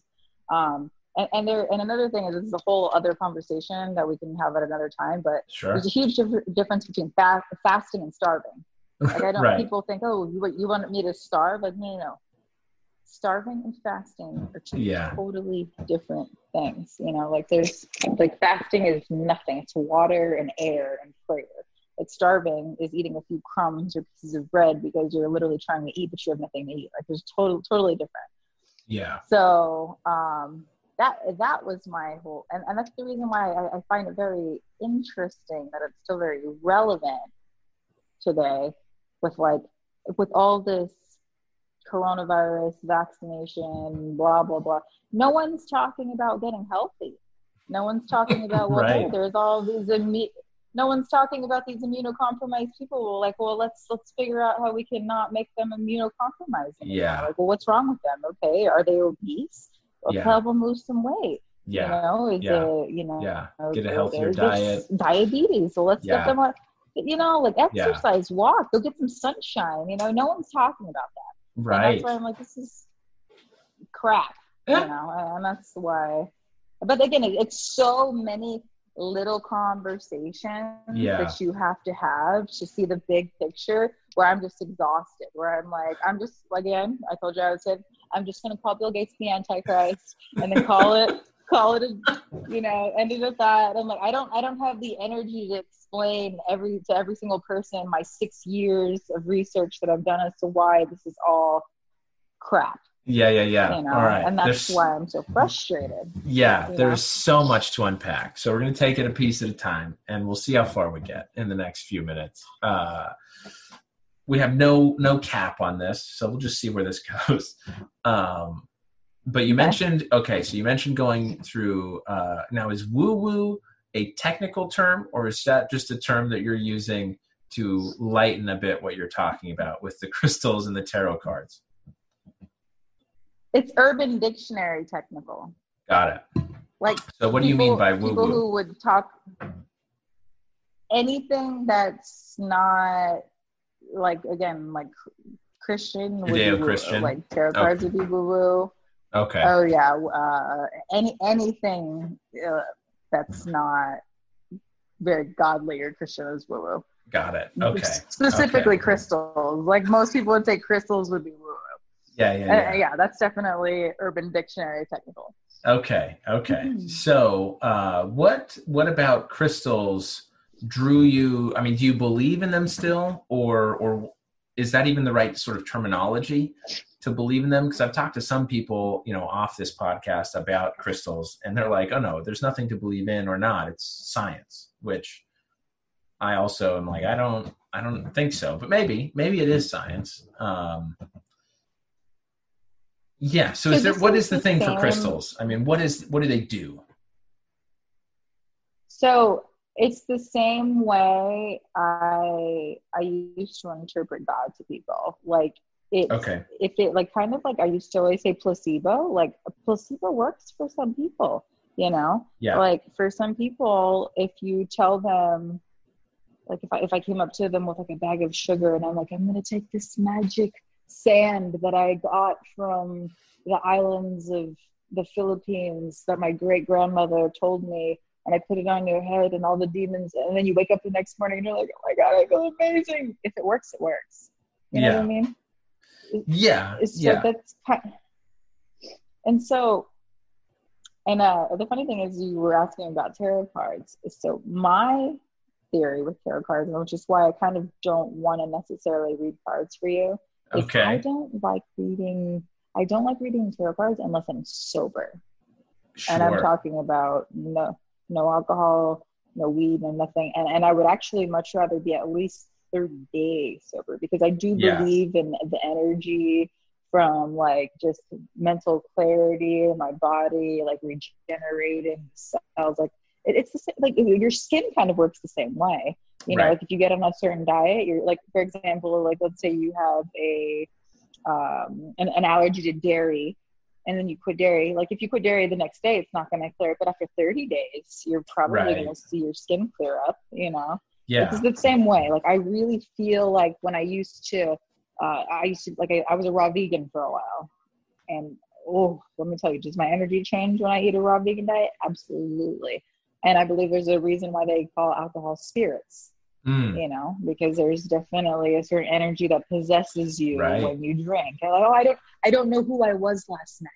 Um, and, and there and another thing is this is a whole other conversation that we can have at another time but Sure. there's a huge dif- difference between fast, fasting and starving like i don't right. people think oh you, you want me to starve like no no no starving and fasting are two Yeah. totally different things you know like there's like fasting is nothing it's water and air and prayer like starving is eating a few crumbs or pieces of bread because you're literally trying to eat but you have nothing to eat like there's total totally different Yeah. so um, that that was my whole, and, and that's the reason why I, I find it very interesting that it's still very relevant today, with like with all this coronavirus vaccination, blah blah blah. No one's talking about getting healthy. No one's talking about well, hey, Right. there's all these immu- no one's talking about these immunocompromised people. Well, like, well, let's let's figure out how we can not make them immunocompromised. anymore. Yeah. Like, well, what's wrong with them? Okay, are they obese? Yeah. help them lose some weight. Yeah. You know, is Yeah. it you know Yeah. uh, Get a healthier diet. diabetes. So let's Yeah. get them a you know like exercise, walk, go get some sunshine. You know, no one's talking about that. And Right. that's why I'm like, this is crap. Yeah. You know, and that's why. But again, it, it's so many little conversations Yeah. that you have to have to see the big picture. where I'm just exhausted, where I'm like, I'm just again, I told you I was said I'm just gonna call Bill Gates the Antichrist and then call it call it a you know, end ended with that. I'm like, I don't I don't have the energy to explain every to every single person my six years of research that I've done as to why this is all crap. Yeah, yeah, yeah. You know, All right. and that's There's- why I'm so frustrated. Yeah, there's so much to unpack. So we're going to take it a piece at a time and we'll see how far we get in the next few minutes. Uh, we have no no cap on this, so we'll just see where this goes. Um, but you mentioned okay, so you mentioned going through uh, now is woo woo a technical term or is that just a term that you're using to lighten a bit what you're talking about with the crystals and the tarot cards? It's Urban Dictionary technical. Got it. Like So what do you mean by woo woo? people who would talk anything that's not like again like Christian would be Judeo-Christian? like tarot cards would be woo woo. Okay. Oh yeah, uh, any anything uh, that's not very godly or Christian is woo woo. Got it. Okay. Specifically Okay. crystals. Like most people would say crystals would be woo woo. Yeah, yeah, Uh, yeah. yeah, that's definitely Urban Dictionary technical. Okay, okay. So, uh, what what about crystals drew you? I mean, do you believe in them still, or or is that even the right sort of terminology to believe in them? Because I've talked to some people, you know, off this podcast about crystals, and they're like, "Oh no, there's nothing to believe in or not. It's science." Which I also am like, I don't, I don't think so, but maybe, maybe it is science. Um, yeah. So, is there? What is the thing for crystals? I mean, what is? What do they do? So it's the same way I I used to interpret God to people. Like it Okay. if it like kind of like I used to always say placebo, like a placebo works for some people, you know? Yeah. Like for some people, if you tell them like if I if I came up to them with like a bag of sugar and I'm like, I'm gonna take this magic sand that I got from the islands of the Philippines that my great grandmother told me and I put it on your head and all the demons and then you wake up the next morning and you're like, Oh my god, I feel amazing. If it works, it works. You know what I Yeah. mean? Yeah. so yeah. that's kind and so and uh the funny thing is you were asking about tarot cards so my theory with tarot cards which is why i kind of don't want to necessarily read cards for you Okay. i don't like reading i don't like reading tarot cards unless i'm sober Sure. and i'm talking about no no alcohol no weed no nothing and, and i would actually much rather be at least 30 days sober because i do Yeah. believe in the energy from like just mental clarity in my body like regenerating cells like it, it's the same like your skin kind of works the same way you know Right. like if you get on a certain diet you're like for example like let's say you have a um an, an allergy to dairy and then you quit dairy. Like if you quit dairy the next day it's not going to clear up but after 30 days you're probably Right. going to see your skin clear up you know? Yeah. it's the same way. Like i really feel like when i used to uh, i used to like I, I was a raw vegan for a while. And oh let me tell you does my energy change when i eat a raw vegan diet? Absolutely. And i believe there's a reason why they call alcohol spirits Mm. you know because there's definitely a certain energy that possesses you Right. when you drink like oh i don't i don't know who i was last night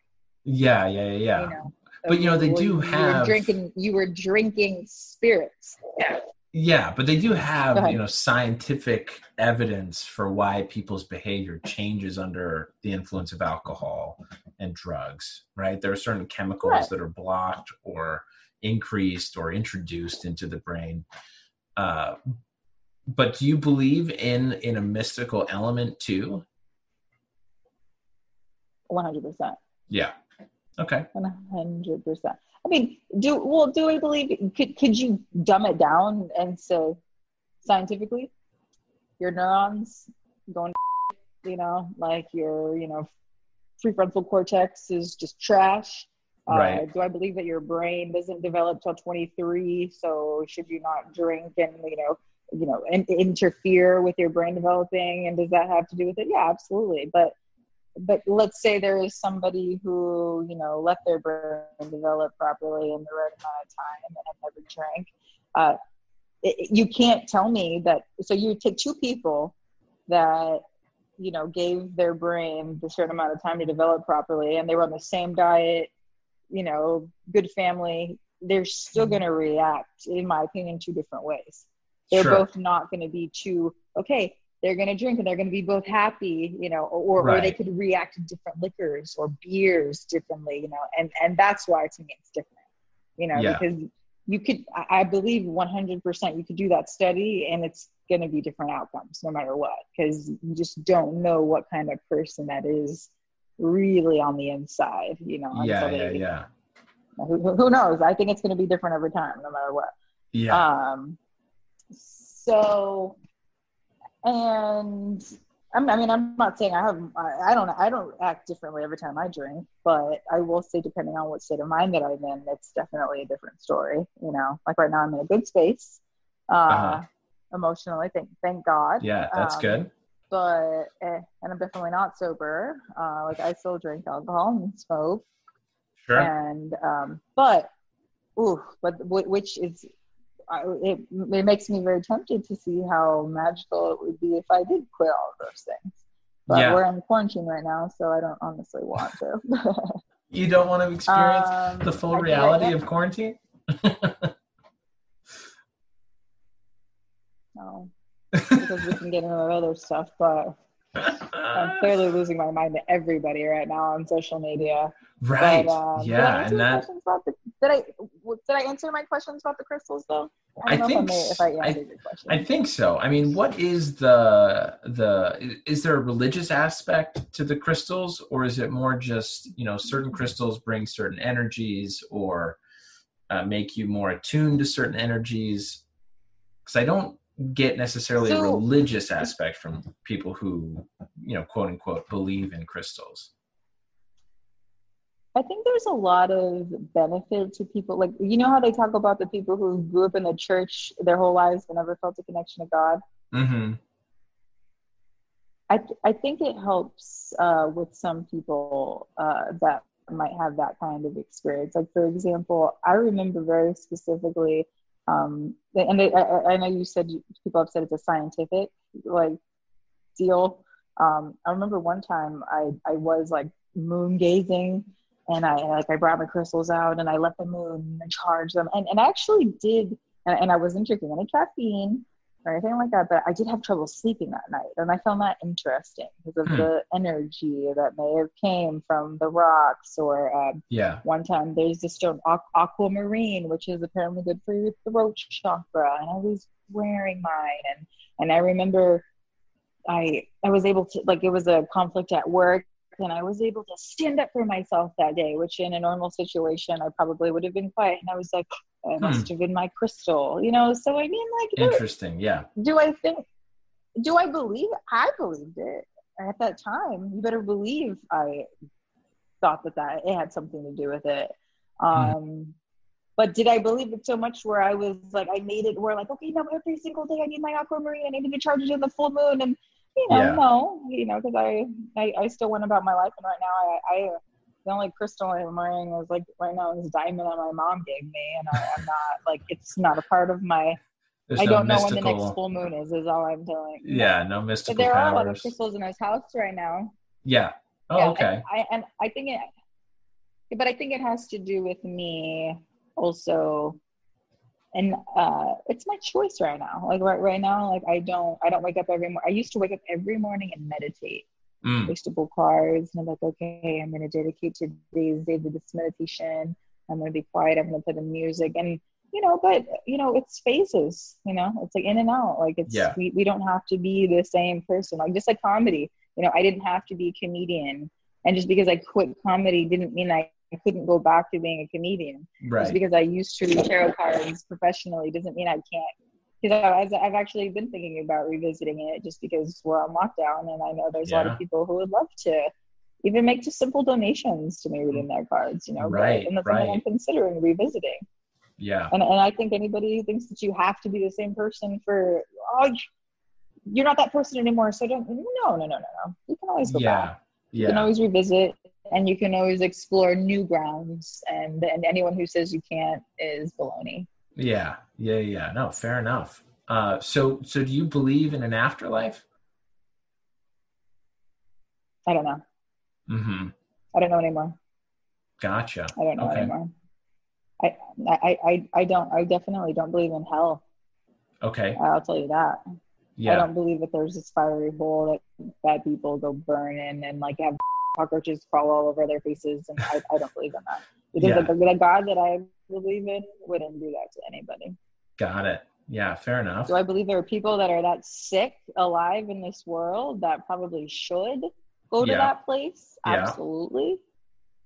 Yeah. Yeah. Yeah. yeah. you know But, you know, they do you have- were drinking you were drinking spirits yeah Yeah, but they do have, you know, scientific evidence for why people's behavior changes under the influence of alcohol and drugs, right? There are certain chemicals Right. that are blocked or increased or introduced into the brain. Uh, but do you believe in in a mystical element too? 100% Yeah. Okay. One hundred percent. I mean, do well. Do I believe? Could could you dumb it down and say scientifically, your neurons going, you know, like your you know prefrontal cortex is just trash. Uh, Right. do I believe that your brain doesn't develop till twenty three? So should you not drink and you know you know in, interfere with your brain developing? And does that have to do with it? Yeah, absolutely. But but let's say there is somebody who you know let their brain develop properly in the right amount of time and never drank uh, it, you can't tell me that so you take two people that you know gave their brain the certain amount of time to develop properly and they were on the same diet you know good family they're still Mm-hmm. going to react in my opinion two different ways they're Sure. both not going to be too okay they're going to drink and they're going to be both happy you know or, or they could react to different liquors or beers differently you know and and that's why to me it's different you know Yeah. because you could I- believe 100% you could do that study and it's going to be different outcomes no matter what because you just don't know what kind of person that is really on the inside you know Yeah, yeah, yeah. who, who- who knows i think it's going to be different every time no matter what Yeah. um, so, and I'm, I mean, I'm not saying I have, I, I don't, I don't act differently every time I drink, but I will say, depending on what state of mind that I'm in, it's definitely a different story. You know, like right now, I'm in a good space, uh, Uh-huh. emotionally. Thank, thank God. yeah, that's um, good. But, eh, and I'm definitely not sober. Uh, like I still drink alcohol and smoke Sure. and um, but ooh, but wh- which is I, it, it makes me very tempted to see how magical it would be if I did quit all of those things. But Yeah. we're in quarantine right now, so I don't honestly want to. You don't want to experience Um, the full I reality of quarantine? No, because we can get into other stuff, but I'm clearly losing my mind to everybody right now on social media. right. But, um, did I yeah, answer and that the, did I did I answer my questions about the crystals though? I don't think if I, may, if I I- your question. I think so. I mean, what is the the is there a religious aspect to the crystals or is it more just, you know, certain crystals bring certain energies or uh, make you more attuned to certain energies? Cuz I don't get necessarily a religious aspect from people who, you know, quote unquote believe in crystals. I think there's a lot of benefit to people. Like, you know how they talk about the people who grew up in the church their whole lives but never felt a connection to God? Mhm. I, th- I think it helps uh, with some people uh, that might have that kind of experience. Like, for example, I remember very specifically, um, and I, I, I know you said you- people have said it's a scientific like deal. Um, I remember one time I, I was like moon gazing and I like I brought my crystals out and I let the moon and charge them and, and I actually did and, and I wasn't drinking any caffeine or anything like that, but I did have trouble sleeping that night, and I found that interesting because of Hmm. the energy that may have came from the rocks. Or um, Yeah. one time, there's this stone aqu- aquamarine, which is apparently good for your throat chakra, and I was wearing mine, and and I remember I I was able to like it was a conflict at work. And I was able to stand up for myself that day, which in a normal situation I probably would have been quiet. And I was like, it must have been my crystal, you know. So I mean, like, Interesting. Yeah. do I think do I believe I believed it at that time you better believe I thought that that it had something to do with it um but did I believe it so much where I was like I made it where like okay now every single day I need my aquamarine I need to charge it in the full moon and you know Yeah. no you know because I, I I still went about my life and right now I, I the only crystal I'm wearing is like right now is diamond that my mom gave me and I, I'm not like it's not a part of my There's I no don't know when the next full moon is. Is all I'm doing. yeah, no mystical but there are a lot of crystals in his house right now. Yeah. Oh, Yeah, okay. I, I and I think it, but I think it has to do with me also, and uh, it's my choice right now. Like right right now, like I don't I don't wake up every morning. I used to wake up every morning and meditate. I Mm. used to pull cards and I'm like, okay, I'm gonna dedicate today's day to this meditation. I'm gonna be quiet. I'm gonna put the music and you know, but you know, it's phases. You know, it's like in and out. Like it's Yeah. we, we don't have to be the same person. Like just like comedy. You know, I didn't have to be a comedian, and just because I quit comedy didn't mean I couldn't go back to being a comedian. Just because I used to read tarot cards professionally doesn't mean I can't. Because I've, I've actually been thinking about revisiting it just because we're on lockdown, and I know there's a lot of people who would love to even make just simple donations to me reading their cards. You know, but- Right, and that's something I'm considering revisiting. Yeah. And and I think anybody who thinks that you have to be the same person for oh you're not that person anymore, so don't no no no no no. You can always go back Yeah. you can always revisit and you can always explore new grounds and and anyone who says you can't is baloney Yeah. Yeah. Yeah. No, fair enough. Uh, so, so do you believe in an afterlife? I don't know. Mm-hmm. I don't know anymore. Gotcha. I don't know Okay. anymore. I, I, I, I don't, I definitely don't believe in hell. Okay. I'll tell you that. yeah. I don't believe that there's this fiery hole that bad people go burn in and like have cockroaches crawl all over their faces. And I, I don't believe in that. Because Yeah. the, the God that I believe in wouldn't do that to anybody. Got it. Yeah. Fair enough. Do I believe there are people that are that sick alive in this world that probably should go to Yeah. that place? Yeah. Absolutely.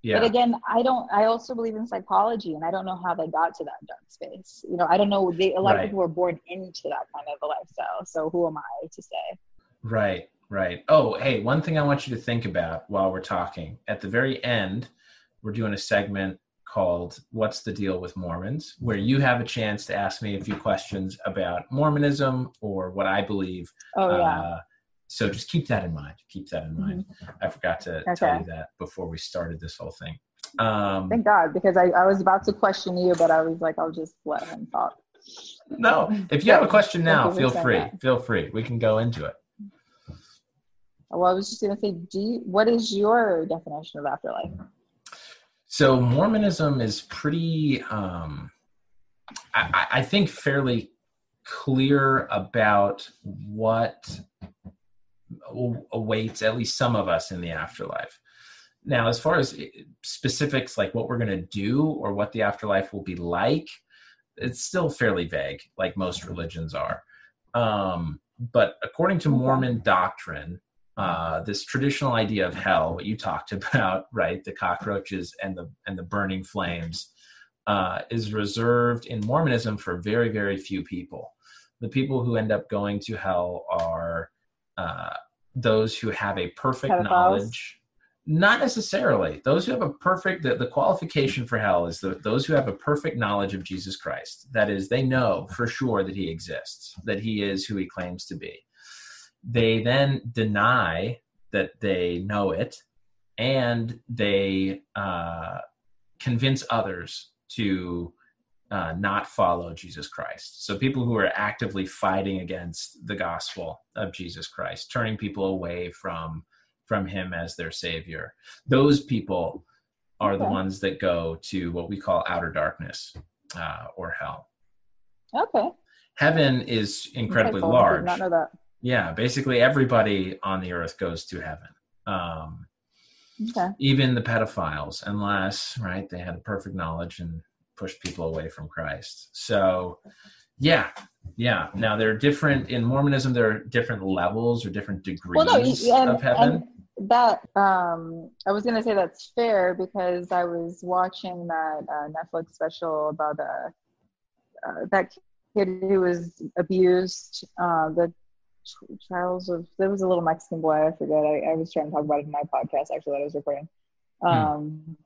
Yeah. But again, I don't. I also believe in psychology, and I don't know how they got to that dark space. You know, I don't know. They, a lot Right. of people were born into that kind of a lifestyle. So who am I to say? Right, right. Oh, hey, one thing I want you to think about while we're talking. At the very end, we're doing a segment called What's the Deal with Mormons, where you have a chance to ask me a few questions about Mormonism or what I believe. Oh yeah. Uh, so just keep that in mind. Keep that in mind. I forgot to tell you that before we started this whole thing. Um, Thank God, because I, I was about to question you, but I was like, I'll just let him talk. no, if you have a question now, feel free. that. Feel free. We can go into it. Well, I was just gonna say, do you, what is your definition of afterlife? So Mormonism is pretty, um, I, I- think, fairly clear about what awaits at least some of us in the afterlife. Now, as far as specifics like what we're going to do or what the afterlife will be like, it's still fairly vague, like most religions are. Um, but according to Mormon doctrine, uh, this traditional idea of hell, what you talked about, right, the cockroaches and the and the burning flames, uh, is reserved in Mormonism for very very few people. The people who end up going to hell are uh, those who have a perfect Pedophiles? knowledge. Not necessarily. Those who have a perfect the, the qualification for hell is the, those who have a perfect knowledge of Jesus Christ. That is, they know for sure that he exists, that he is who he claims to be they then deny that they know it and they uh, convince others to uh, not follow Jesus Christ. So people who are actively fighting against the gospel of Jesus Christ, turning people away from from him as their savior. Those people are the ones that go to what we call outer darkness uh, or hell. Okay. Heaven is incredibly Okay, large Did not know that. Yeah basically everybody on the earth goes to heaven um, Okay. even the pedophiles unless right they had a perfect knowledge and pushed people away from christ so yeah yeah now there are different in mormonism there are different levels or different degrees Well, no, you- and, of heaven that um, I was gonna say that's fair because I was watching that uh, Netflix special about uh, uh, that kid who was abused. Uh, the trials of there was a little Mexican boy. I forget. I, I was trying to talk about it in my podcast actually that I was recording. Um,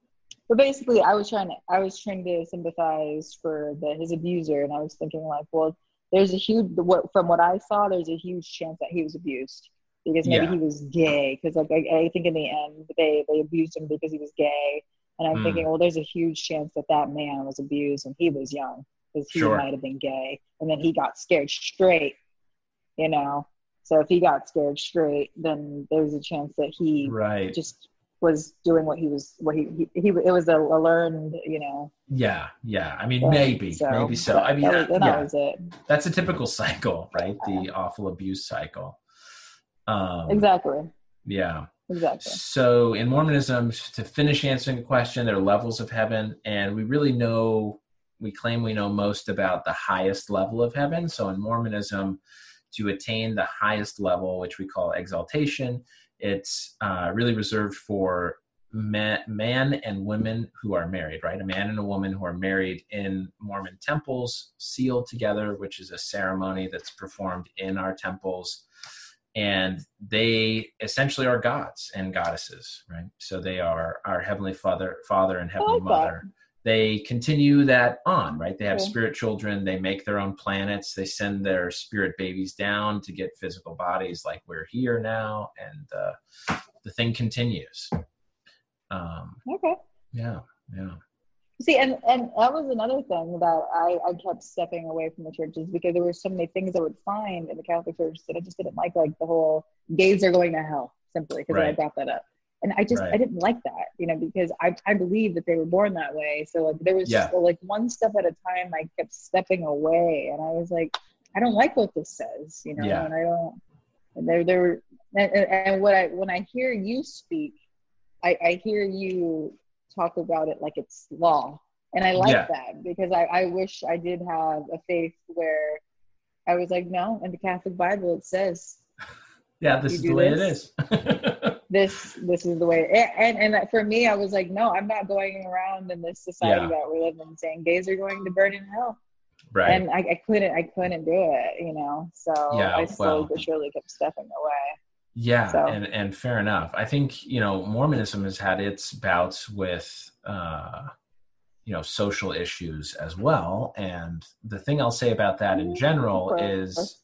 But basically, I was trying to I was trying to sympathize for the his abuser, and I was thinking like, well, there's a huge what from what I saw, there's a huge chance that he was abused because maybe Yeah. he was gay. Because like I, I think in the end they they abused him because he was gay, and I'm Mm. thinking, well, there's a huge chance that that man was abused when he was young because he Sure. might have been gay, and then he got scared straight, you know. So if he got scared straight, then there's a chance that he right. just was doing what he was what he he, he it was a, a learned you know. Yeah yeah. I mean thing. maybe So, maybe so. i mean that was, uh, that was it. That's a typical cycle right? The awful abuse cycle. Um exactly. Yeah. Exactly. So in Mormonism, to finish answering the question, there are levels of heaven, and we really know, we claim we know most about the highest level of heaven. So in Mormonism, to attain the highest level, which we call exaltation, it's uh, really reserved for man, man and women who are married, right? A man and a woman who are married in Mormon temples, sealed together, which is a ceremony that's performed in our temples and they essentially are gods and goddesses right so they are our heavenly father father and heavenly that. mother they continue that on right? They have spirit children they make their own planets they send their spirit babies down to get physical bodies like we're here now and uh, the thing continues. Um okay. yeah yeah. See and and that was another thing that i i kept stepping away from the churches because there were so many things i would find in the catholic church that i just didn't like like the whole gays are going to hell simply because Right. I brought that up. And I just Right. I didn't like that, you know, because I I believe that they were born that way. So like there was Yeah. so, like one step at a time. I kept stepping away, and I was like, I don't like what this says, you know, Yeah. and I don't. And there there and, and, and what I when I hear you speak, I, I hear you talk about it like it's law, and I like Yeah. that because I I wish I did have a faith where I was like, no, in the Catholic Bible it says Yeah, this is the way this? it is. this this is the way and and, for me i was like no i'm not going around in this society Yeah. that we live in saying gays are going to burn in hell right. and I, I couldn't i couldn't do it you know so Yeah, i slowly well. but surely kept stepping away Yeah, So- and and fair enough. I think you know Mormonism has had its bouts with uh, you know social issues as well. And the thing I'll say about that in Mm, general is,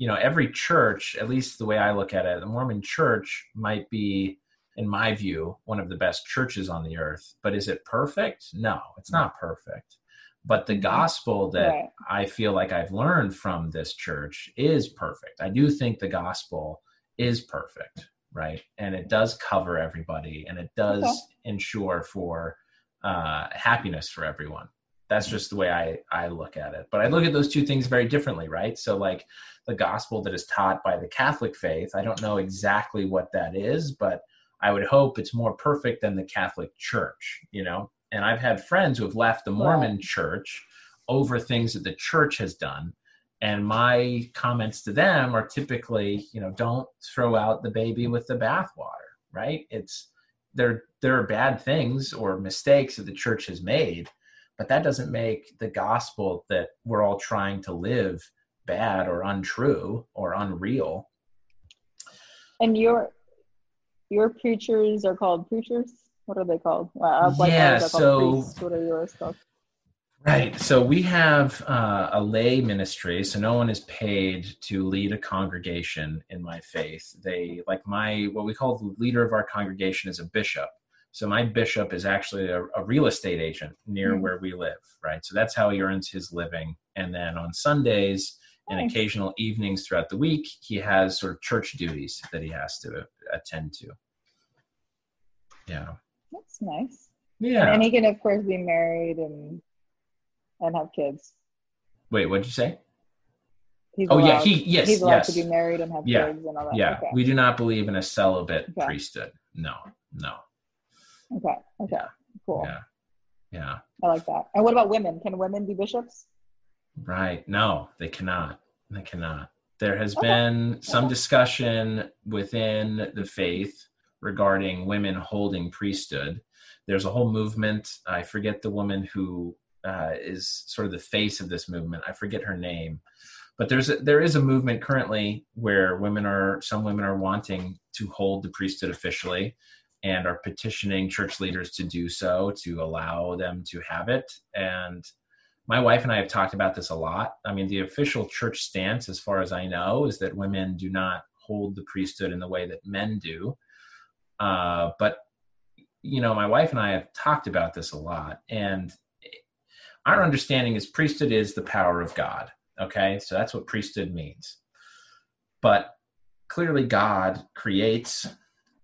you know, every church, at least the way I look at it, the Mormon Church might be, in my view, one of the best churches on the earth. But is it perfect? No, it's not perfect. But the Mhm. gospel that Right. I feel like I've learned from this church is perfect. I do think the gospel is perfect, right? And it does cover everybody and it does Okay. ensure for uh, happiness for everyone. That's just the way I, I look at it. But I look at those two things very differently, right? So, like the gospel that is taught by the Catholic faith, I don't know exactly what that is, but I would hope it's more perfect than the Catholic Church, you know? And I've had friends who have left the Mormon church over things that the church has done. And my comments to them are typically, you know, don't throw out the baby with the bathwater, right? It's there there are bad things or mistakes that the church has made, but that doesn't make the gospel that we're all trying to live bad or untrue or unreal. and your your preachers are called preachers what are they called well, like Yeah, called so- priests. what are yours called Right. So we have uh, a lay ministry. So no one is paid to lead a congregation in my faith. They, like my, what we call the leader of our congregation is a bishop. So my bishop is actually a, a real estate agent near Hmm. where we live. Right. So that's how he earns his living. And then on Sundays and occasional evenings throughout the week, he has sort of church duties that he has to attend to. Yeah. that's nice Yeah. and he can of course be married and and have kids Wait, what'd you say? he's Oh, yeah. He, yes. he's allowed yes. to be married and have Yeah. kids and all that Yeah, okay we do not believe in a celibate Okay. priesthood. No, no. Okay okay Yeah. cool Yeah, yeah. i like that and what about women can women be bishops Right. No, they cannot. They cannot. There has Okay. been some Okay. discussion within the faith regarding women holding priesthood. There's a whole movement. I forget the woman who uh, is sort of the face of this movement. I forget her name, but there's a, there is a movement currently where women are some women are wanting to hold the priesthood officially and are petitioning church leaders to do so to allow them to have it and my wife and I have talked about this a lot. I mean, the official church stance, as far as I know, is that women do not hold the priesthood in the way that men do. Uh, but, you know, my wife and I have talked about this a lot. And our understanding is priesthood is the power of God. Okay. So that's what priesthood means. But clearly, God creates,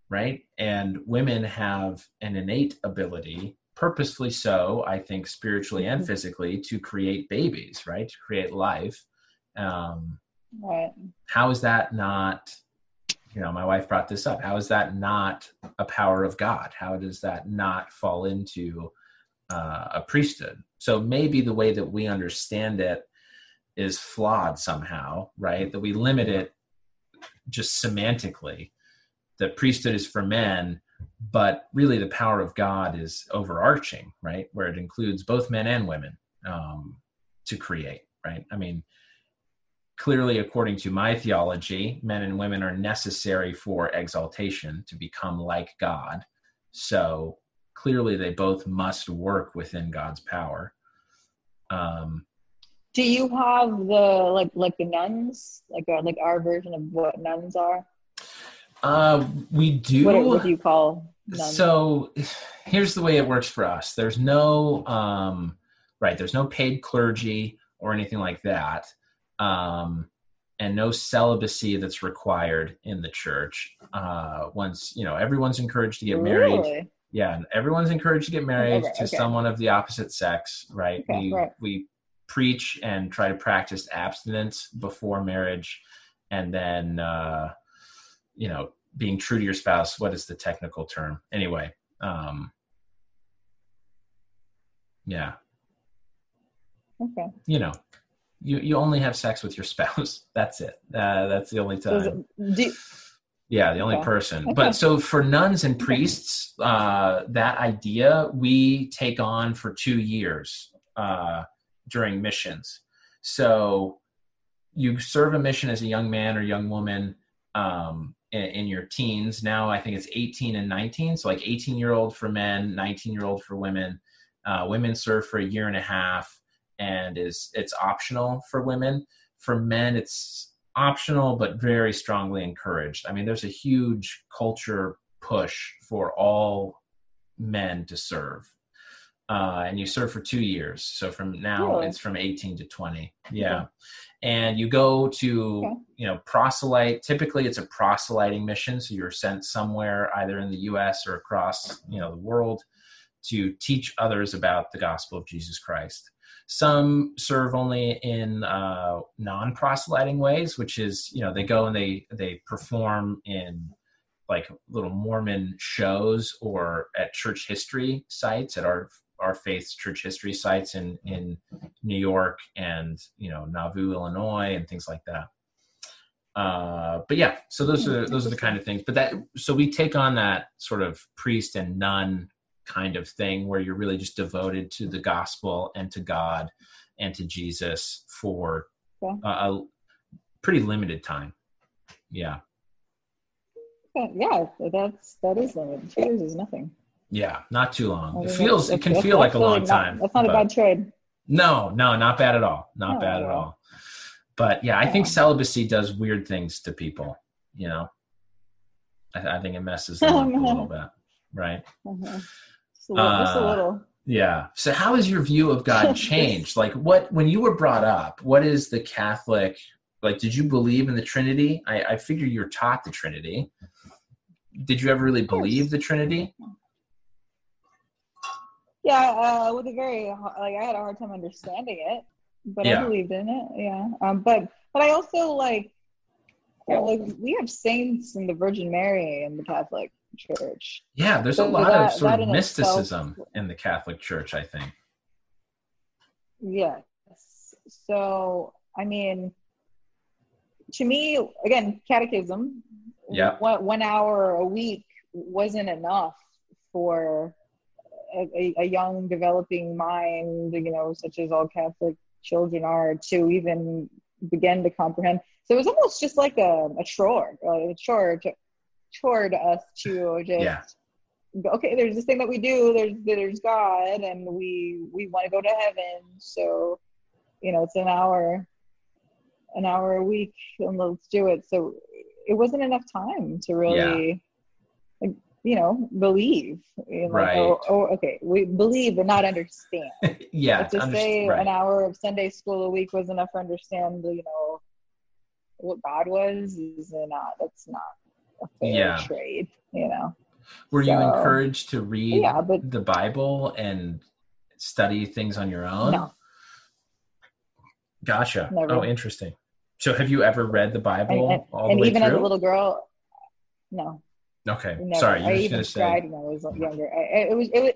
right? And women have an innate ability purposefully so i think spiritually and Mhm. physically to create babies right? To create life. Um right. how is that not you know my wife brought this up. How is that not a power of god? How does that not fall into uh, a priesthood? So maybe the way that we understand it is flawed somehow right? That we limit it just semantically the priesthood is for men but really the power of god is overarching right? Where it includes both men and women um, to create right? I mean clearly according to my theology men and women are necessary for exaltation to become like god. So clearly they both must work within god's power. Um, do you have the like like the nuns? Like like our version of what nuns are uh, we do what, do you call So here's the way it works for us. There's no um right, there's no paid clergy or anything like that. Um and no celibacy that's required in the church. Uh, once you know, everyone's encouraged to get married. Really? Yeah, everyone's encouraged to get married Okay, to okay. someone of the opposite sex. Right? Okay, we right. we preach and try to practice abstinence before marriage, and then uh, you know, being true to your spouse. What is the technical term? Anyway, um, yeah, Okay. you know, you you only have sex with your spouse. That's it. Uh, that's the only time. it- do- Yeah, the only Okay. person. Okay. But so for nuns and priests, uh, that idea we take on for two years uh, during missions. So you serve a mission as a young man or young woman um, in, your teens. Now I think it's 18 and 19. So like 18 year old for men, 19 year old for women. Uh, women serve for a year and a half, and is it's optional for women. For men, it's optional but very strongly encouraged. I mean, there's a huge culture push for all men to serve. Uh, and you serve for two years. So from now, Really? it's from 18 to 20. Yeah. And you go to, Okay. you know, proselyte. Typically, it's a proselyting mission. So you're sent somewhere, either in the US or across, you know, the world to teach others about the gospel of Jesus Christ. Some serve only in uh, non-proselyting ways, which is you know they go and they they perform in like little Mormon shows or at church history sites at our our faith's church history sites in in New York and you know Nauvoo, Illinois, and things like that. Uh, but yeah, so those are those are the kind of things. But that so we take on that sort of priest and nun kind of thing where you're really just devoted to the gospel and to God and to Jesus for Okay. a, a pretty limited time. Yeah. Yeah, that's that is limited. Two years is nothing. Yeah, not too long. It feels it can feel like a long time. That's not a bad trade. No, no, not bad at all. Not Oh, bad at all. But yeah, I think celibacy does weird things to people. You know, I, I think it messes them up a little bit, right? Uh-huh. Just a little. just a Uh, little. Yeah. So how has your view of God changed? like what when you were brought up, what is the Catholic like did you believe in the Trinity? I, I figure you're taught the Trinity. Did you ever really believe the Trinity? Yeah, uh, with a very like I had a hard time understanding it, but Yeah. I believed in it. Yeah, um, but but I also like, know, like we have saints and the Virgin Mary in the Catholic Church. Yeah, there's a lot that- of sort of in itself- mysticism in the Catholic Church, I think. Yes. So I mean, to me, again, catechism. Yeah. One, one hour a week wasn't enough for a, a, young developing mind, you know, such as all Catholic children are, to even begin to comprehend. So it was almost just like a, a chore, a chore to, chore to us to just Yeah. okay there's this thing that we do there's there's god and we we want to go to heaven so you know it's an hour an hour a week and let's do it so it wasn't enough time to really like, you know believe like, oh, Right. oh, oh okay we believe but not understand yeah. but to say right. an hour of sunday school a week was enough to understand you know what god was is not that's not a fair Yeah. trade you know Were you encouraged to read yeah but the Bible and study things on your own? no Gotcha. Never. Oh, interesting. So, have you ever read the Bible and, and way even through? as a little girl no okay, never. sorry. You i even gonna say. tried when i was younger I, it was it was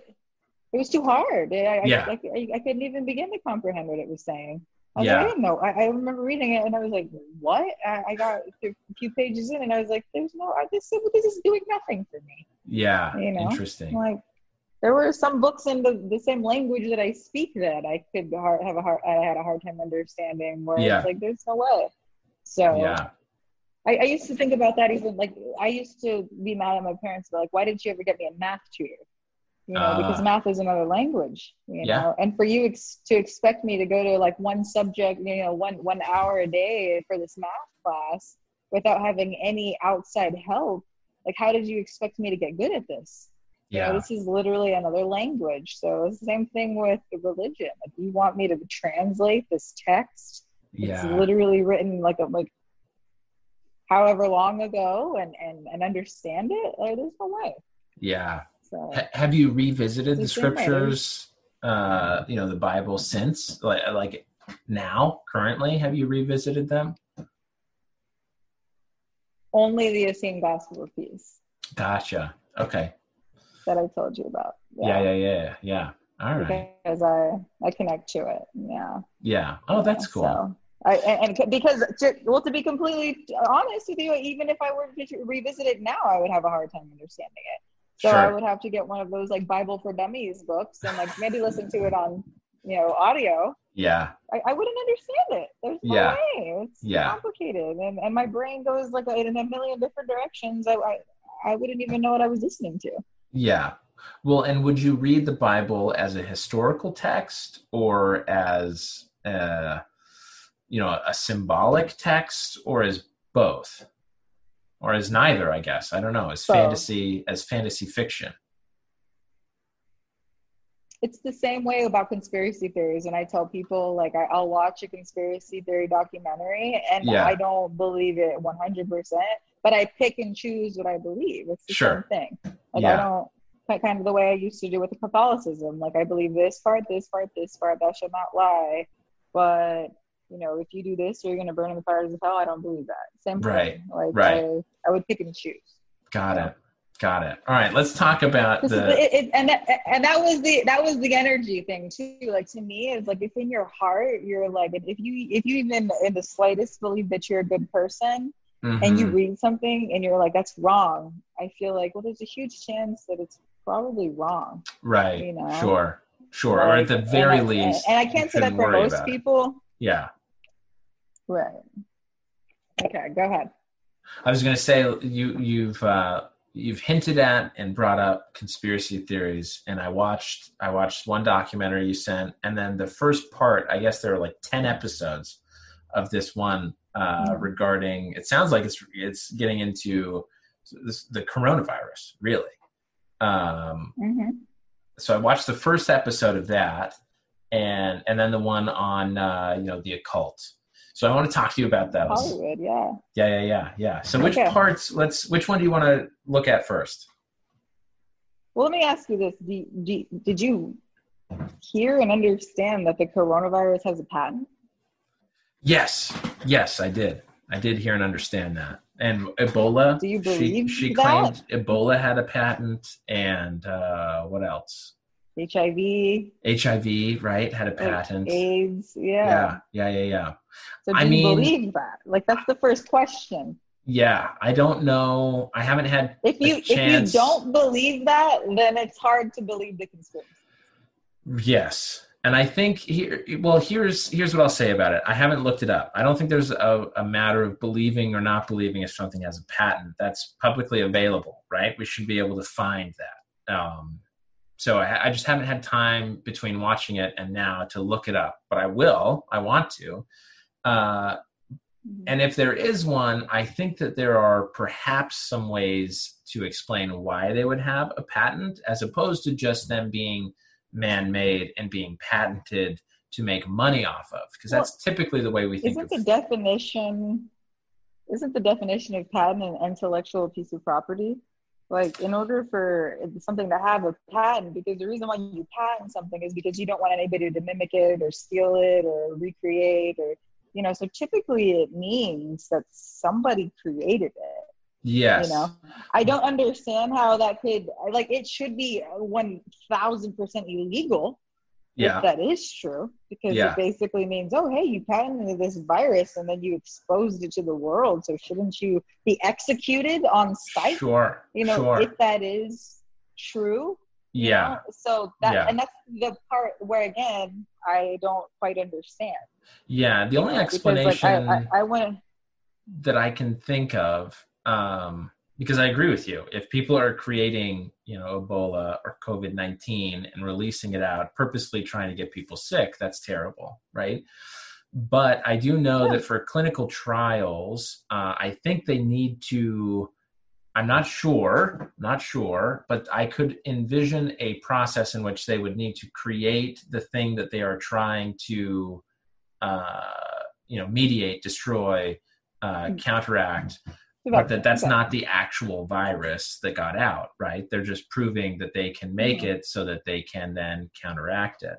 it was too hard I, I, Yeah. I, I, couldn't even begin to comprehend what it was saying I was Yeah. like, I didn't know. I, I remember reading it and I was like, "What?" I, got a few pages in and I was like, "There's no. This this is doing nothing for me." Yeah, You know? interesting. Like, there were some books in the, the same language that I speak that I could have a hard. I had a hard time understanding. Where Yeah. it's like, there's no way. So Yeah, I, I used to think about that even like I used to be mad at my parents but like why didn't you ever get me a math tutor you know because Ah. math is another language you Yeah. know and for you ex- to expect me to go to like one subject you know one one hour a day for this math class without having any outside help like how did you expect me to get good at this you know, yeah, this is literally another language so it's the same thing with religion like you want me to translate this text yeah. it's literally written like a like however long ago and and and understand it, like, there's no way. Yeah. So H- have you revisited the scriptures, uh, you know, the Bible since, like, like now, currently? Have you revisited them? only the Essene Gospel of Peace Gotcha. Okay. that I told you about. Yeah, yeah, yeah, yeah. All right. Because I I connect to it. Yeah. Yeah. Oh, that's cool. So, I, and, and because to, well, to be completely honest with you, even if I were to revisit it now, I would have a hard time understanding it. So I would have to get one of those like Bible for Dummies books and like maybe listen to it on you know audio. Yeah. I, I wouldn't understand it. There's no Yeah. way. It's Yeah. complicated, and and my brain goes like in a million different directions. I, I I wouldn't even know what I was listening to. Yeah. Well, and would you read the Bible as a historical text or as a, you know, a symbolic text or as both? Or as neither, I guess. I don't know. As Both. fantasy as fantasy fiction. it's the same way about conspiracy theories and i tell people like I, i'll watch a conspiracy theory documentary and Yeah. i don't believe it 100% but i pick and choose what i believe it's the Sure. same thing like Yeah. i don't ki- kind of the way i used to do with the catholicism like i believe this part this part this part thou shalt not lie but you know if you do this you're going to burn in the fires of hell i don't believe that same Right. thing like Right. I, I would pick and choose Got it. Got it. All right, let's talk about This the it, it, and that, and that was the that was the energy thing too. Like to me, it's like if in your heart you're like if you if you even in the slightest believe that you're a good person and you Mhm. read something and you're like that's wrong, I feel like well there's a huge chance that it's probably wrong. right. you know, sure. Sure. or at Like, the and very I- least. and I can't say that for most people. Yeah. Right. Okay, go ahead. I was going to say you you've uh, you've hinted at and brought up conspiracy theories, and I watched I watched one documentary you sent, and then the first part. I guess there were like ten episodes of this one uh, Yeah. regarding. It sounds like it's it's getting into this, the coronavirus, really. Um, hmm so I watched the first episode of that, and and then the one on uh, you know the occult. So I want to talk to you about those. Hollywood, yeah. Yeah, yeah, yeah, yeah. So which Okay. parts? Let's. Which one do you want to look at first? Well, let me ask you this: do, do, Did you hear and understand that the coronavirus has a patent? Yes, yes, I did. I did hear and understand that. And Ebola. Do you she- believe she, that? claimed Ebola had a patent, and uh, what else? HIV, HIV, right? Had a like patent. AIDS, yeah. yeah, yeah, yeah, yeah. So do I you mean- believe that? Like that's the first question. Yeah, I don't know. I haven't had If you if you don't believe that, then it's hard to believe the conspiracy. Yes. And I think here well here's here's what I'll say about it. I haven't looked it up. I don't think there's a, a matter of believing or not believing if something has a patent. That's publicly available, right? We should be able to find that. Um, so I, I just haven't had time between watching it and now to look it up, but I will. I want to. Uh, and if there is one, I think that there are perhaps some ways to explain why they would have a patent as opposed to just them being man made and being patented to make money off of. Because that's typically the way we think Isn't the definition isn't the definition of patent an intellectual piece of property? Like in order for something to have a patent, because the reason why you patent something is because you don't want anybody to mimic it or steal it or recreate or you know, so typically it means that somebody created it. Yes. You know, I don't understand how that could like it should be one thousand percent illegal Yeah. if that is true, because Yeah. it basically means, oh, hey, you patented this virus and then you exposed it to the world, so shouldn't you be executed on sight? Sure. You know, sure. if that is true. you yeah. know? So that Yeah. and that's the part where again I don't quite understand. Yeah. The only Because, explanation like, I, I, I went. that I can think of, um, because I agree with you. If people are creating, you know, Ebola or COVID 19 and releasing it out, purposely trying to get people sick, that's terrible, right? But I do know Yeah. that for clinical trials, uh, I think they need to. I'm not sure, not sure, but I could envision a process in which they would need to create the thing that they are trying to, uh, you know, mediate, destroy, uh, counteract but that that's not the actual virus that got out right they're just proving that they can make Mm-hmm. it so that they can then counteract it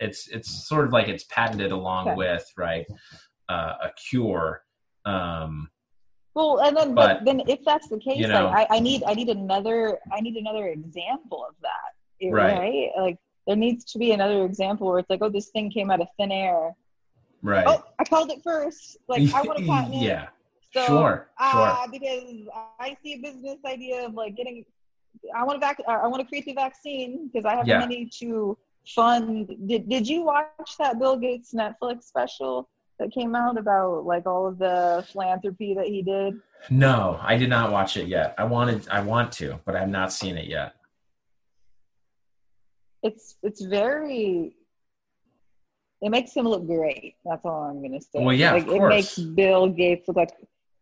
it's it's sort of like it's patented along Okay. with right uh, a cure um Well, and then but, But, then if that's the case, you know- like I, I need I need another I need another example of that. Right. right? Like there needs to be another example where it's like, oh, this thing came out of thin air. right Oh, I called it first. Like I want to patent yeah So, sure uh, because I see a business idea of like getting. I want to vac. I want to create the vaccine because I have Yeah. the money to fund. Did Did you watch that Bill Gates Netflix special that came out about like all of the philanthropy that he did? no i did not watch it yet i wanted i want to but i've not seen it yet it's it's very it makes him look great that's all i'm gonna say Well, yeah, like it makes bill gates look like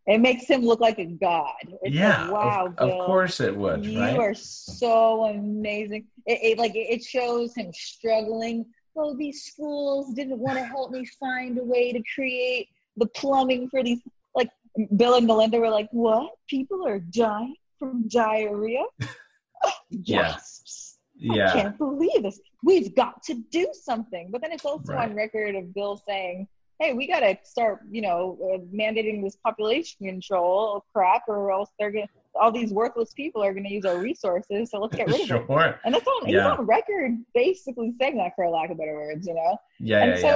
it makes him look like a god it's yeah like, wow of, of course it would you right are so amazing it, it like it shows him struggling oh these schools didn't want to help me find a way to create the plumbing for these like bill and melinda were like what people are dying from diarrhea Yeah. Yeah I can't believe this. We've got to do something. But then it's also Right. on record of Bill saying, hey, we got to start, you know, uh, mandating this population control crap, or else they're going to, all these worthless people are going to use our resources. So let's get rid of them. sure And that's on, he's Yeah. on record basically saying that, for lack of better words, you know? yeah And yeah so-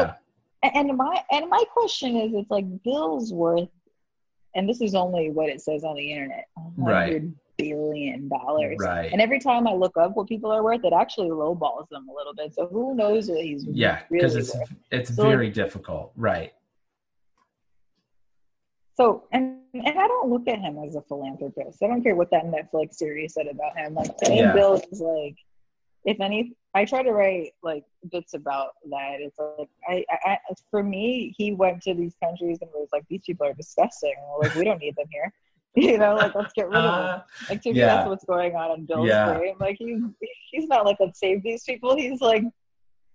yeah And, my and my question is, it's like Bill's worth, and this is only what it says on the internet, a Right. Billion dollars. right And every time I look up what people are worth, it actually lowballs them a little bit. So who knows what he's yeah because really it's worth? it's So- very difficult right So and and I don't look at him as a philanthropist. I don't care what that Netflix series said about him. Like to Yeah. Bill is like, if any, I try to write like bits about that. It's like I, I, I for me, he went to these countries and was like, these people are disgusting. Like we don't need them here. You know, like let's get rid of them. Uh, Like to me, Yeah. that's what's going on in Bill's Yeah. brain. Like he's he's not like let's save these people. He's like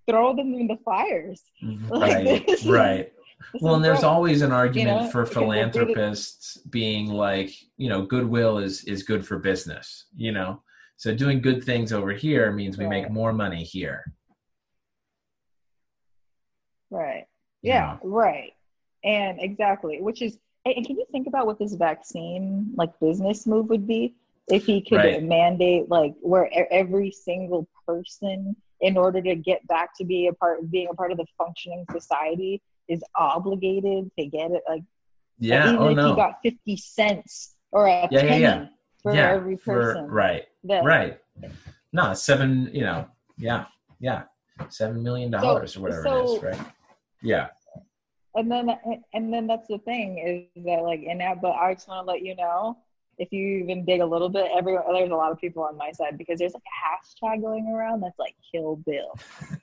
throw them in the fires. Like, right is- right well and there's always an argument know, for because they're really- philanthropists being like you know goodwill is is good for business you know so doing good things over here means we make more money here right. you Yeah, know? right. And exactly, which is and can you think about what this vaccine like business move would be if he could Right. mandate like where every single person in order to get back to be a part being a part of the functioning society is obligated to get it like yeah even oh if no you got 50 cents or a Yeah, yeah, penny yeah. for yeah every for- person right that right no seven you know yeah yeah seven million dollars or whatever it so- is right yeah and then and then that's the thing is that like in that but i just want to let you know if you even dig a little bit everyone there's a lot of people on my side because there's like a hashtag going around that's like kill bill.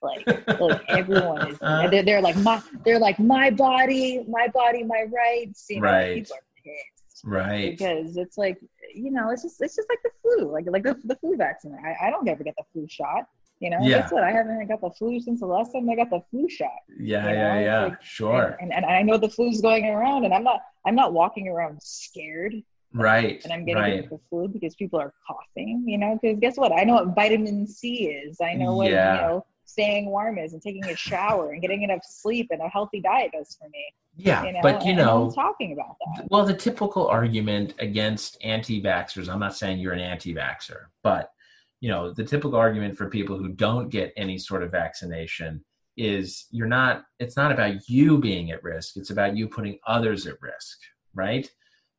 Like like everyone is Uh, they're, they're like my they're like my body my body my rights you know Right. people are pissed. Right. Because it's like you know it's just it's just like the flu like like the, the flu vaccine. I, I don't ever get the flu shot you know Yeah. guess what i haven't got the flu since the last time i got the flu shot yeah you yeah know, yeah like- sure and, and, and I know the flu's going around, and I'm not I'm not walking around scared, right and I'm getting right the flu because people are coughing. You know, because guess what? I know what vitamin C is. I know what Yeah. you know staying warm is, and taking a shower and getting enough sleep and a healthy diet does for me. yeah You know, but you know talking about that. Well, the typical argument against anti-vaxxers, I'm not saying you're an anti-vaxxer, but you know, the typical argument for people who don't get any sort of vaccination is you're not it's not about you being at risk, it's about you putting others at risk, right?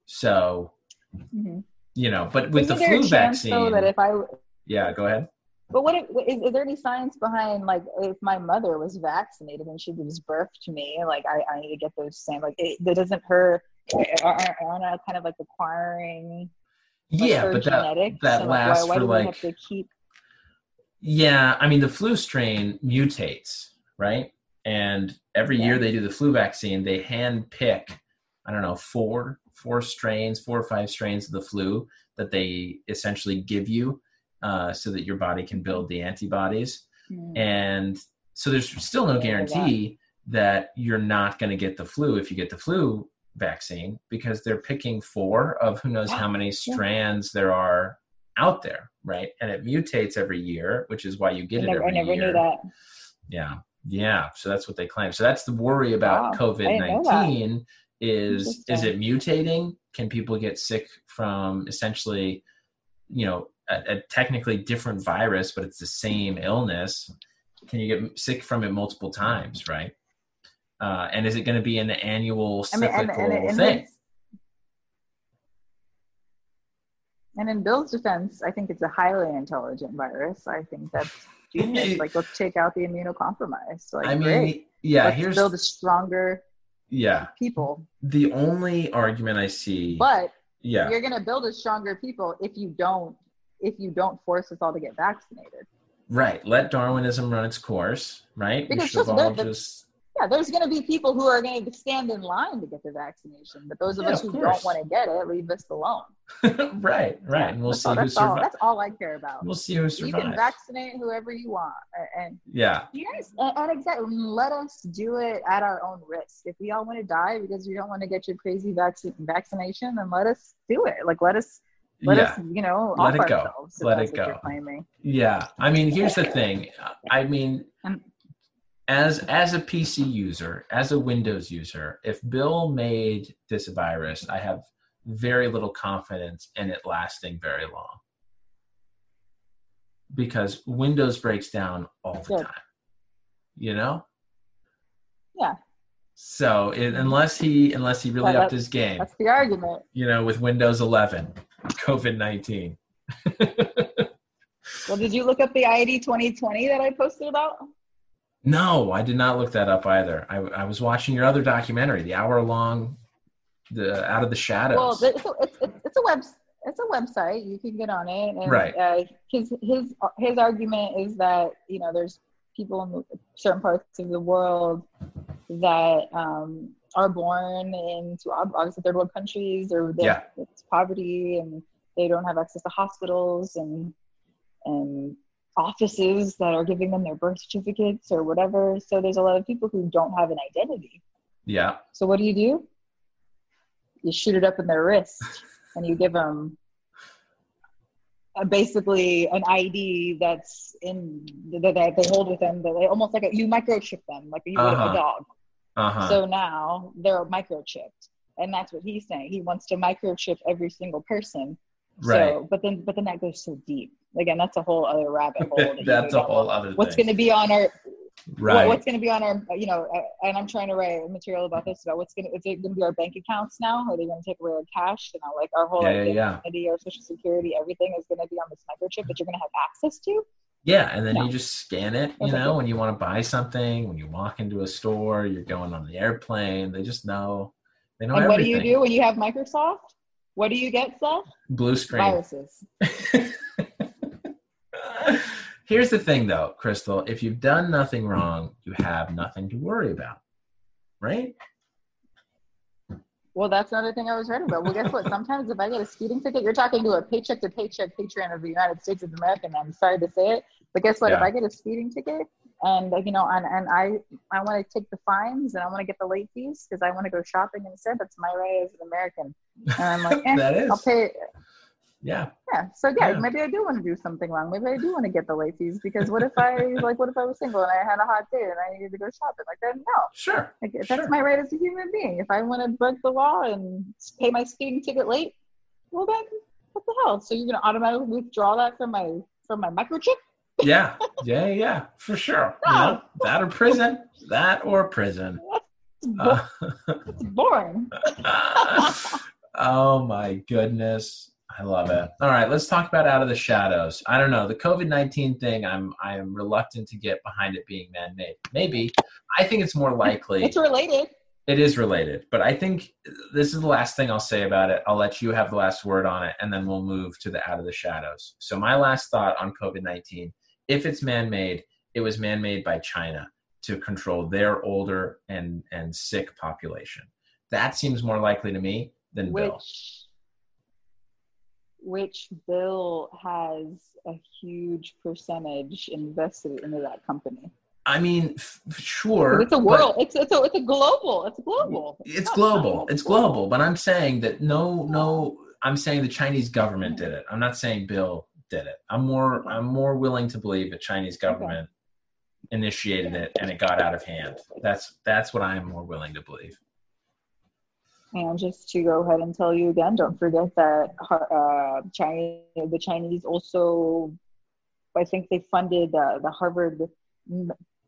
So, Mhm. you know, but with Isn't the flu vaccine, though, that if I yeah, go ahead. But what if, is, is there any science behind like if my mother was vaccinated and she gives birth to me, like I, I need to get those same like it, that doesn't her aren't, I kind of like acquiring yeah, but that genetics? that like, lasts why, why for do like have to keep Yeah, I mean the flu strain mutates, right? And every year they do the flu vaccine, they hand pick, I don't know, four four strains, four or five strains of the flu that they essentially give you, uh, so that your body can build the antibodies. Hmm. And so there's still no Yeah, I know that. guarantee that you're not going to get the flu if you get the flu vaccine because they're picking four of who knows how many strands there are out there, right? And it mutates every year, which is why you get I it never, every I never year. knew that. Yeah. Yeah. So that's what they claim. So that's the worry about Wow, COVID didn't know that. nineteen is is it mutating? Can people get sick from essentially, you know, a, a technically different virus, but it's the same illness? Can you get sick from it multiple times, right? Uh, and is it going to be an annual I mean, and, cyclical and, and, thing? and in Bill's defense, I think it's a highly intelligent virus. I think that's genius. like, let's take out the immunocompromised. Like, I mean, great. yeah. let's here's build a stronger yeah. people. The only argument I see. But yeah. you're going to build a stronger people if you don't if you don't force us all to get vaccinated. Right. Let Darwinism run its course, right? Because we should all just Yeah, there's going to be people who are going to stand in line to get the vaccination, but those of Yeah, us who don't want to get it, leave us alone. right, right. Yeah, and we'll see all, who that's all, survives. that's all I care about. We'll see who survives. you can vaccinate whoever you want, and yeah. yes, and, and exactly, let us do it at our own risk. If we all want to die because we don't want to get your crazy vaccine vaccination, then let us do it. Like let us, let yeah. us, you know, Let it go. Let it go. Yeah. I mean, here's the thing. I mean, And- as as a PC user, as a Windows user, if Bill made this virus, I have very little confidence in it lasting very long. Because Windows breaks down all the time. You know? Yeah. So it, unless he unless he really Well, upped his game, That's the argument. you know, with Windows 11, COVID 19. Well, did you look up the ID 2020 that I posted about? No, I did not look that up either. I, I was watching your other documentary, the hour long, the Out of the Shadows. Well, it's a, it's, it's, a web it's a website. You can get on it. And, Right. Uh, his his his argument is that you know there's people in certain parts of the world that um, are born into obviously third world countries or Yeah. it's poverty and they don't have access to hospitals and and offices that are giving them their birth certificates or whatever. So there's a lot of people who don't have an identity. yeah, So what do you do? You shoot it up in their wrist, and you give them uh, basically an ID that's in that that they hold with them. That they almost like a, you microchip them, like you would Uh-huh. a dog. uh huh. So now they're microchipped, and that's what he's saying. He wants to microchip every single person. Right. So, but then, but then that goes so deep. Again, that's a whole other rabbit hole. that That's a whole other What's going to be on our right. what, what's going to be on our, you know, and I'm trying to write material about this about what's going to, is it going to be our bank accounts now? Are they going to take away our cash? You know, like our whole Yeah, yeah, yeah. identity, our social security, everything is going to be on this microchip that you're going to have access to? yeah, and then No. you just scan it, you know, when you want to buy something, when you walk into a store, you're going on the airplane, they just know. They know and what do you do when you have Microsoft? What do you get, Seth? Blue screen. Viruses. Here's the thing, though, Crystal. If you've done nothing wrong, you have nothing to worry about, right? Well, that's another thing I was writing about. Well, guess what? Sometimes if I get a speeding ticket, you're talking to a paycheck to paycheck patron of the United States of America, and I'm sorry to say it, but guess what? If I get a speeding ticket and you know, and, and I I want to take the fines and I want to get the late fees because I want to go shopping instead. That's my right as an American, and I'm like, eh, that is. I'll pay. Yeah. Yeah, so yeah, Yeah. maybe I do want to do something wrong. Maybe I do want to get the late fees because what if I like, what if I was single and I had a hot date and I needed to go shopping? Like, then no. Sure. Like, that's Sure. my right as a human being. If I want to break the law and pay my speeding ticket late, well then, what the hell? So you're gonna automatically withdraw that from my from my microchip? Yeah. Yeah. Yeah. For sure. You know, that or prison. That or prison. Uh, boring. oh my goodness. I love it. All right, let's talk about out of the shadows. I don't know the COVID nineteen thing. I'm I am reluctant to get behind it being man made. Maybe I think it's more likely It's related. it is related, but I think this is the last thing I'll say about it. I'll let you have the last word on it, and then we'll move to the out of the shadows. So my last thought on COVID nineteen: if it's man made, it was man made by China to control their older and and sick population. That seems more likely to me than Bill. which which Bill has a huge percentage invested into that company. I mean, f- sure. It's a world. It's it's a it's a global. It's global. It's not global. China, It's global. But I'm saying that no, no. I'm saying the Chinese government did it. I'm not saying Bill did it. I'm more. I'm more willing to believe the Chinese government initiated it and it got out of hand. That's that's what I'm more willing to believe. And just to go ahead and tell you again, don't forget that uh, China, the Chinese also, I think they funded uh, the Harvard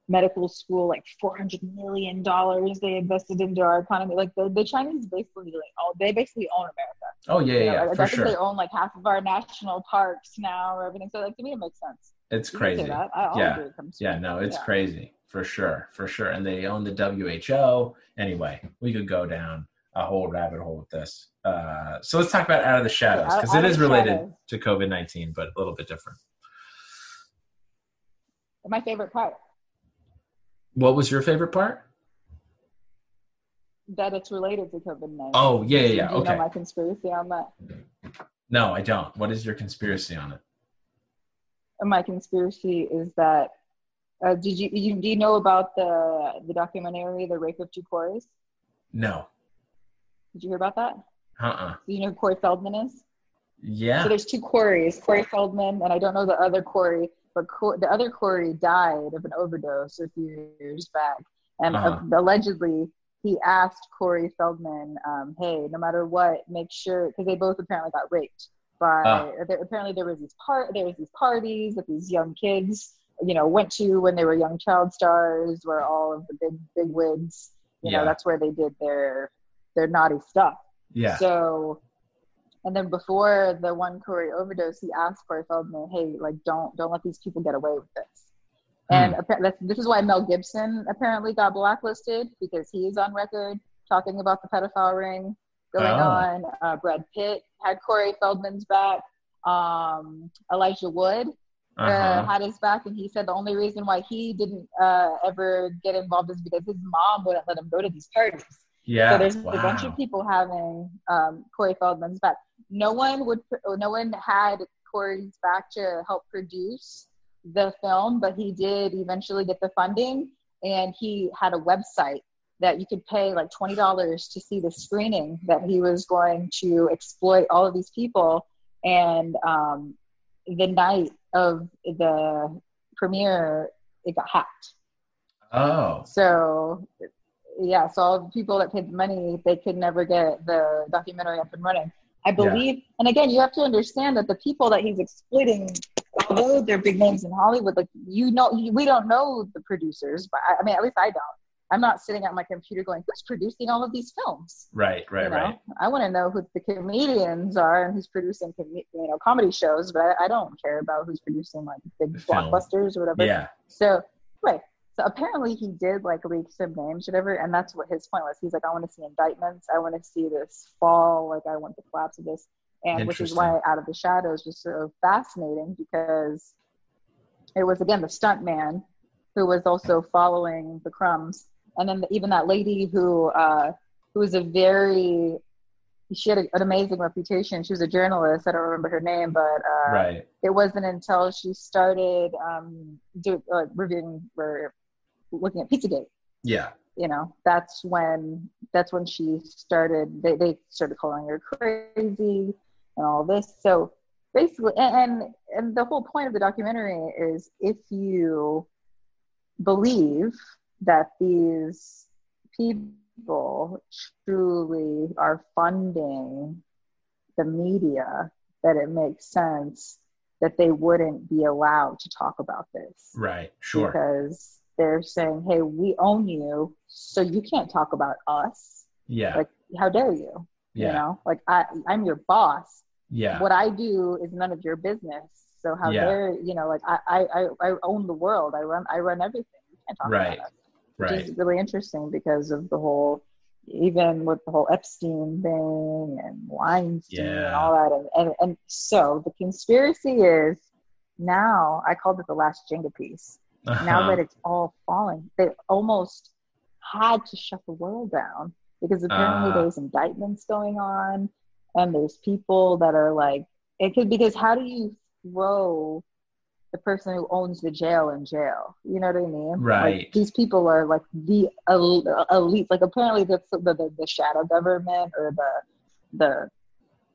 Medical School like four hundred million dollars. They invested into our economy. Like the, the Chinese basically, like, oh, they basically own America. Oh yeah, You know, yeah, I, yeah I for think they own like half of our national parks now or everything. So like to me, it makes sense. It's You crazy. that. I, I'll Yeah. Yeah, no, it's yeah. crazy for sure, for sure. And they own the WHO. Anyway, we could go down a whole rabbit hole with this. Uh, so let's talk about Out of the Shadows because Out it is related Shadows. to COVID nineteen, but a little bit different. My favorite part What was your favorite part? that it's related to COVID nineteen. Oh yeah, yeah, yeah. Do you Okay. know my conspiracy on that? No, I don't. What is your conspiracy on it? my conspiracy is that uh, did you, you do you know about the the documentary the rape of two Coreys? No. Did you hear about that? Uh. uh Do you know who Corey Feldman is? Yeah. So there's two Coreys, Corey Feldman, and I don't know the other Corey, but Cor- the other Corey died of an overdose a few years back, and uh, Uh-huh. allegedly he asked Corey Feldman, um, "Hey, no matter what, make sure," because they both apparently got raped. By Ah. there, apparently there was these part there was these parties that these young kids, you know, went to when they were young child stars, where all of the big big wigs, you Yeah. know, that's where they did their their naughty stuff. Yeah. So, and then before the one Corey overdose, he asked Corey Feldman, "Hey, like, don't don't let these people get away with this." And Hmm. this is why Mel Gibson apparently got blacklisted because he is on record talking about the pedophile ring going Oh. on. Uh, Brad Pitt had Corey Feldman's back. Um, Elijah Wood uh, Uh-huh. had his back, and he said the only reason why he didn't uh, ever get involved is because his mom wouldn't let him go to these parties. Yeah. So there's wow. a bunch of people having um, Corey Feldman's back. No one would, no one had Corey's back to help produce the film, but he did eventually get the funding, and he had a website that you could pay like twenty dollars to see the screening that he was going to exploit all of these people. And um, the night of the premiere, it got hacked. Oh. So, yeah, so all the people that paid the money, they could never get the documentary up and running. I believe, and again, you have to understand that the people that he's exploiting, although they're big names in Hollywood, like you know, we don't know the producers, but I, I mean, at least I don't. I'm not sitting at my computer going, "Who's producing all of these films?" Right. Right. you know? Right. I want to know who the comedians are and who's producing, com- you know, comedy shows, but I, I don't care about who's producing like big Film. blockbusters or whatever. Yeah. So right. So apparently he did like leak some names, whatever, and that's what his point was. He's like, I want to see indictments. I want to see this fall. Like I want the collapse of this, and which is why Out of the Shadows was so fascinating because it was again the stunt man who was also following the crumbs, and then even that lady who uh, who was a very she had a, an amazing reputation. She was a journalist. I don't remember her name, but uh, Right. it wasn't until she started um, do, uh, reviewing or looking at Pizzagate. Yeah. You know, that's when that's when she started. They they started calling her crazy and all this. So basically, and and, and the whole point of the documentary is if you believe that these people truly are funding the media, that it makes sense that they wouldn't be allowed to talk about this Right. Sure. because they're saying, "Hey, we own you, so you can't talk about us. Yeah. Like, how dare you? yeah. You know, like I, I'm your boss. yeah. What I do is none of your business. So how Yeah. dare you know? Like I, I, I, own the world. I run, I run everything. You can't talk Right. about us." Which Right. is really interesting because of the whole, even with the whole Epstein thing and Weinstein and all that. And, and, and so the conspiracy is now, I called it the last Jenga piece. Now Uh-huh. that it's all falling, they almost had to shut the world down because apparently Ah. there's indictments going on and there's people that are like, it could, because how do you throw the person who owns the jail in jail. You know what I mean? Right. Like, these people are like the elite. Like apparently the the, the, the shadow government or the the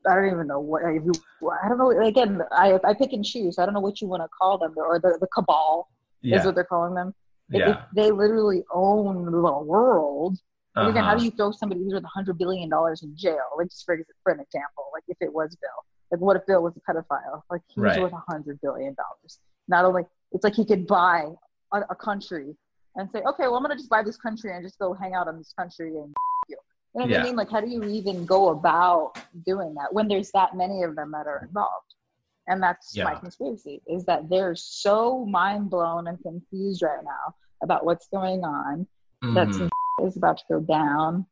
I don't even know what I don't know. Again, I I pick and choose. I don't know what you want to call them, or the the cabal Yeah. is what they're calling them. If- Yeah. if they literally own the world. And again, how Uh-huh. do you throw somebody who's worth a hundred billion dollars in jail? Like just for for an example, like if it was Bill, like what if Bill was a pedophile? Like he's Right. worth a hundred billion dollars. Not only it's like he could buy a, a country and say, okay, well I'm gonna just buy this country and just go hang out in this country and you. You know what Yeah. I mean? Like how do you even go about doing that when there's that many of them that are involved? And that's my conspiracy is that they're so mind blown and confused right now about what's going on that Mhm. some is about to go down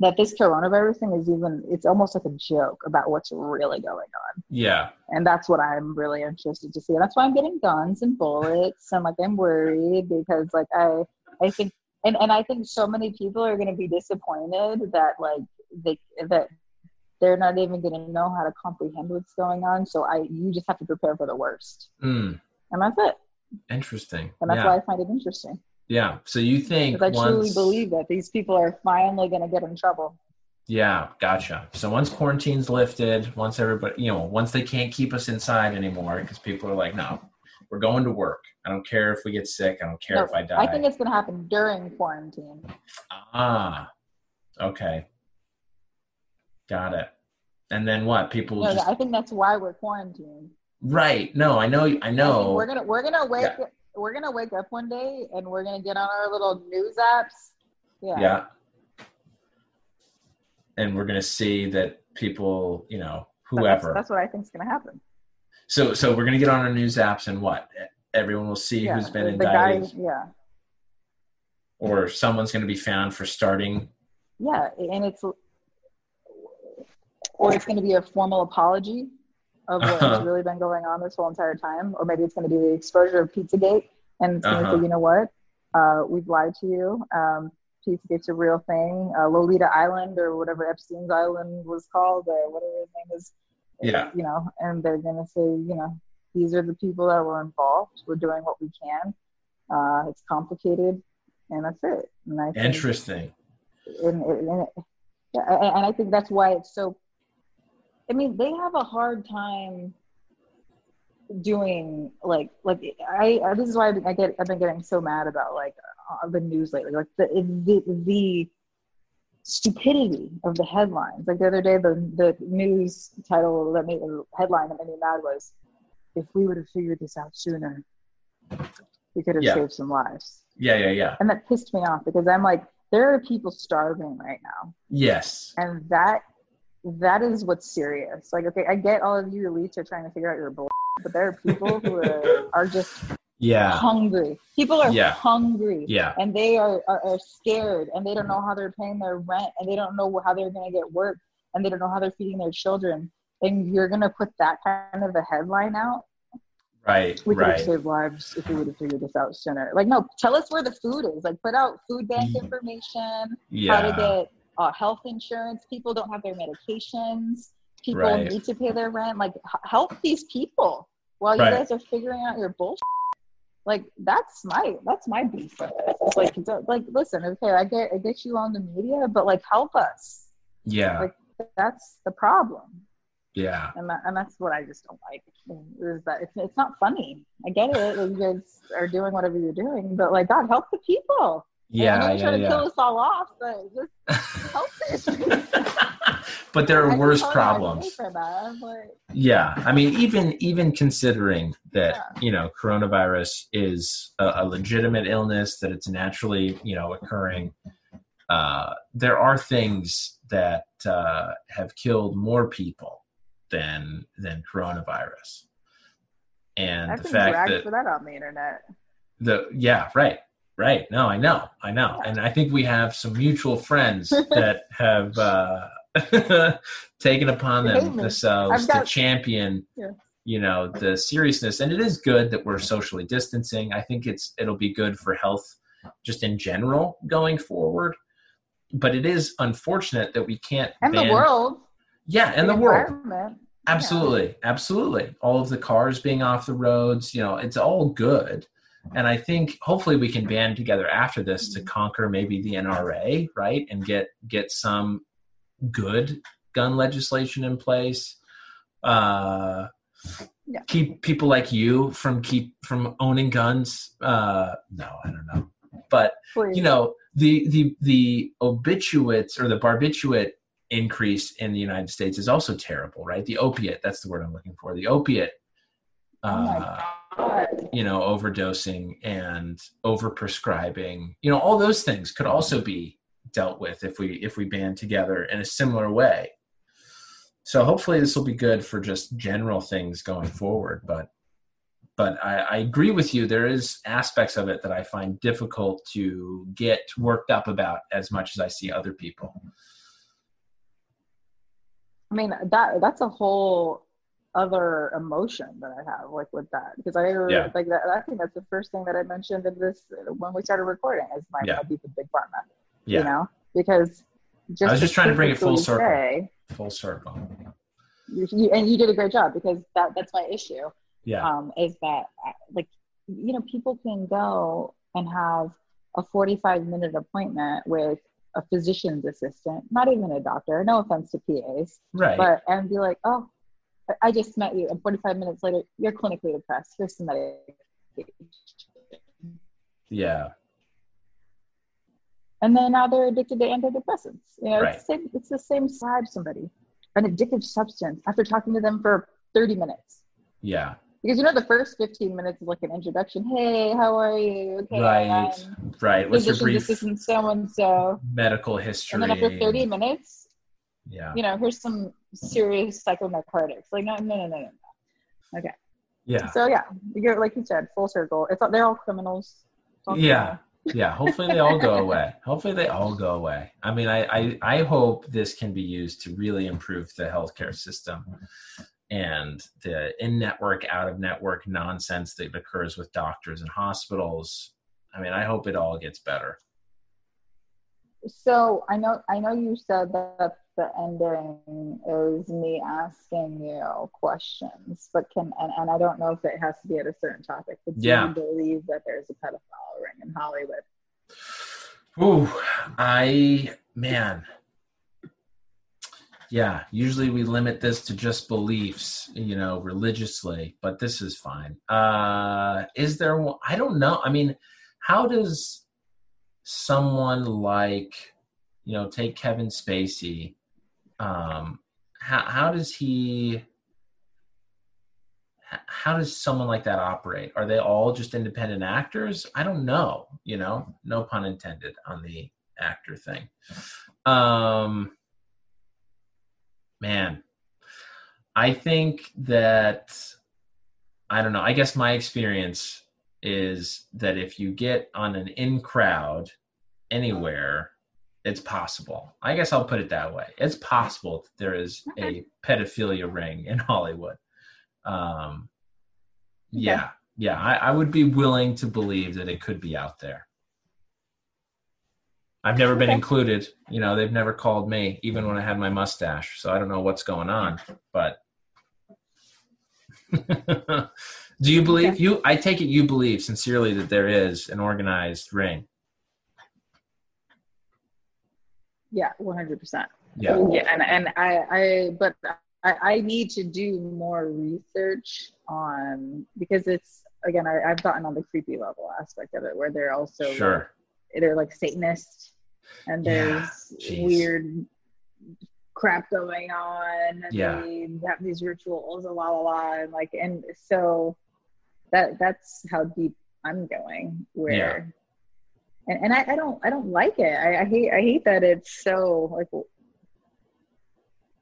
that this coronavirus thing is even it's almost like a joke about what's really going on Yeah. and that's what i'm really interested to see that's why i'm getting guns and bullets and like i'm worried because like i i think and, and i think so many people are going to be disappointed that like they that they're not even going to know how to comprehend what's going on so i you just have to prepare for the worst Mm. and that's it Interesting. and that's yeah. why i find it interesting yeah. So you think i truly believe that these people are finally going to get in trouble Yeah, gotcha. So once quarantine's lifted, once everybody, you know, once they can't keep us inside anymore because people are like, no, we're going to work. I don't care if we get sick. I don't care No, if I die. I think it's going to happen during quarantine. ah, okay, got it. And then what? People No, just I think that's why we're quarantined. right? No, I know, I I know. we're gonna we're gonna wake we're gonna wake up one day and we're gonna get on our little news apps. Yeah. yeah. And we're gonna see that people, you know, whoever. That's, that's what I think is gonna happen. so, so we're gonna get on our news apps, and what? Everyone will see Yeah. who's been the guy. indicted, Yeah. or someone's gonna be found for starting Yeah, and it's or it's going to be a formal apology of what's Uh-huh. really been going on this whole entire time, or maybe it's going to be the exposure of Pizzagate, and it's going to Uh-huh. say, you know what, uh, we've lied to you. Um, Pizzagate's a real thing. Uh, Lolita Island or whatever Epstein's Island was called, or whatever his name is. Yeah. You know, and they're going to say, you know, these are the people that were involved. We're doing what we can. Uh, it's complicated, and that's it. And I think, Interesting. and, and, and, and I think that's why it's so. I mean, they have a hard time doing like like I, I this is why I get I've been getting so mad about like uh, the news lately like the the the stupidity of the headlines like the other day the the news title that made the headline that made me mad was if we would have figured this out sooner we could have Yeah. saved some lives Yeah, yeah, yeah. and that pissed me off because I'm like there are people starving right now Yes. and that that is what's serious like okay i get all of you elites are trying to figure out your bull but there are people who are, are just Yeah. hungry people are Yeah. hungry Yeah. and they are, are, are scared and they don't know how they're paying their rent and they don't know how they're going to get work and they don't know how they're feeding their children and you're going to put that kind of a headline out Right. we could have Right. saved lives if we would have figured this out sooner like no tell us where the food is like put out food bank Mm. information how to Yeah. get uh, health insurance. People don't have their medications. People Right. need to pay their rent. Like, h- help these people while Right. you guys are figuring out your bullshit. Like, that's my that's my beef. It's like, like, listen, okay, I get I get you on the media, but like, help us. Yeah. Like, that's the problem, Yeah. and that, and that's what I just don't like. Is that it's it's not funny. I get it. You guys are doing whatever you're doing, but like, God, help the people. Yeah. you're Yeah. trying to Yeah. kill us all off, but just help but there are can worse tell you I pay problems. For that, but Yeah, I mean, even even considering that you know coronavirus is a, a legitimate illness, that it's naturally you know occurring, uh, there are things that uh, have killed more people than than coronavirus, and I've the been fact that for that on the internet. the yeah right right. No i know. I know. And i think we have some mutual friends that have uh taken upon them themselves got- to champion Yeah. you know the seriousness. And it is good that we're socially distancing. I think it's it'll be good for health just in general going forward. But it is unfortunate that we can't And the world. yeah and the, world. environment. Absolutely, absolutely. All of the cars being off the roads, you know, it's all good. And I think hopefully we can band together after this to conquer maybe the NRA, right? And get get some good gun legislation in place. Uh Yeah. keep people like you from keep from owning guns. Uh no, I don't know. But Please. you know the the the obituates or the barbiturate increase in the United States is also terrible, right? The opiate, that's the word I'm looking for. The opiate oh my uh, god. You know, overdosing and overprescribing, you know, all those things could also be dealt with if we if we band together in a similar way. So hopefully this will be good for just general things going forward. But but I, I agree with you. There is aspects of it that I find difficult to get worked up about as much as I see other people. I mean that that's a whole other emotion that I have like with that because I Yeah. like that I think that's the first thing that I mentioned in this when we started recording is my, Yeah. beef with big pharma. Yeah, You know because just I was just trying to bring it full circle. say- full circle. you, you, and you did a great job because that that's my issue Yeah, um, is that uh, like you know people can go and have a 45 minute appointment with a physician's assistant not even a doctor no offense to pas right. but and be like oh I- just met you and 45 minutes later you're clinically depressed here's some medication yeah, and then now they're addicted to antidepressants you know Right. it's, the same, it's the same side somebody an addictive substance after talking to them for 30 minutes yeah, Because you know the first 15 minutes is like an introduction. Hey, how are you? Okay, right, I'm right. What's your brief assistant so and so. medical history? And then after 30 minutes, yeah, you know, here's some serious psychonarcotics. Like no, no, no, no, no. Okay. yeah. So yeah, you're like you said, full circle. It's all, they're all criminals. All Yeah. yeah hopefully they all go away hopefully they all go away i mean I, I i hope this can be used to really improve the healthcare system and the in-network out-of-network nonsense that occurs with doctors and hospitals i mean i hope it all gets better So I know I know you said that the ending is me asking you questions, but can and, and I don't know if it has to be at a certain topic, but do Yeah. you believe that there's a pedophile ring in Hollywood? Ooh, I man. Yeah, usually we limit this to just beliefs, you know, religiously, but this is fine. Uh is there one I don't know. I mean, how does someone like, you know, take Kevin Spacey um how how does he how does someone like that operate? Are they all just independent actors? I don't know, you know, no pun intended on the actor thing. Um man, I think that I don't know. I guess my experience is that if you get on an in crowd anywhere, it's possible. I guess I'll put it that way. It's possible that there is a pedophilia ring in Hollywood. Um, yeah, yeah, I, I would be willing to believe that it could be out there. I've never been Okay. included. You know, they've never called me, even when I had my mustache. So I don't know what's going on. But do you believe you? I take it you believe sincerely that there is an organized ring. Yeah, one hundred percent. Yeah. Oh, yeah, and and I I but I, I need to do more research on because it's again I, I've gotten on the creepy level aspect of it where they're also like, Sure. they're like Satanists and there's jeez. weird crap going on. And Yeah. They have these rituals and la la la and like and so that that's how deep I'm going where and, and I, I don't I don't like it. I, I hate I hate that it's so like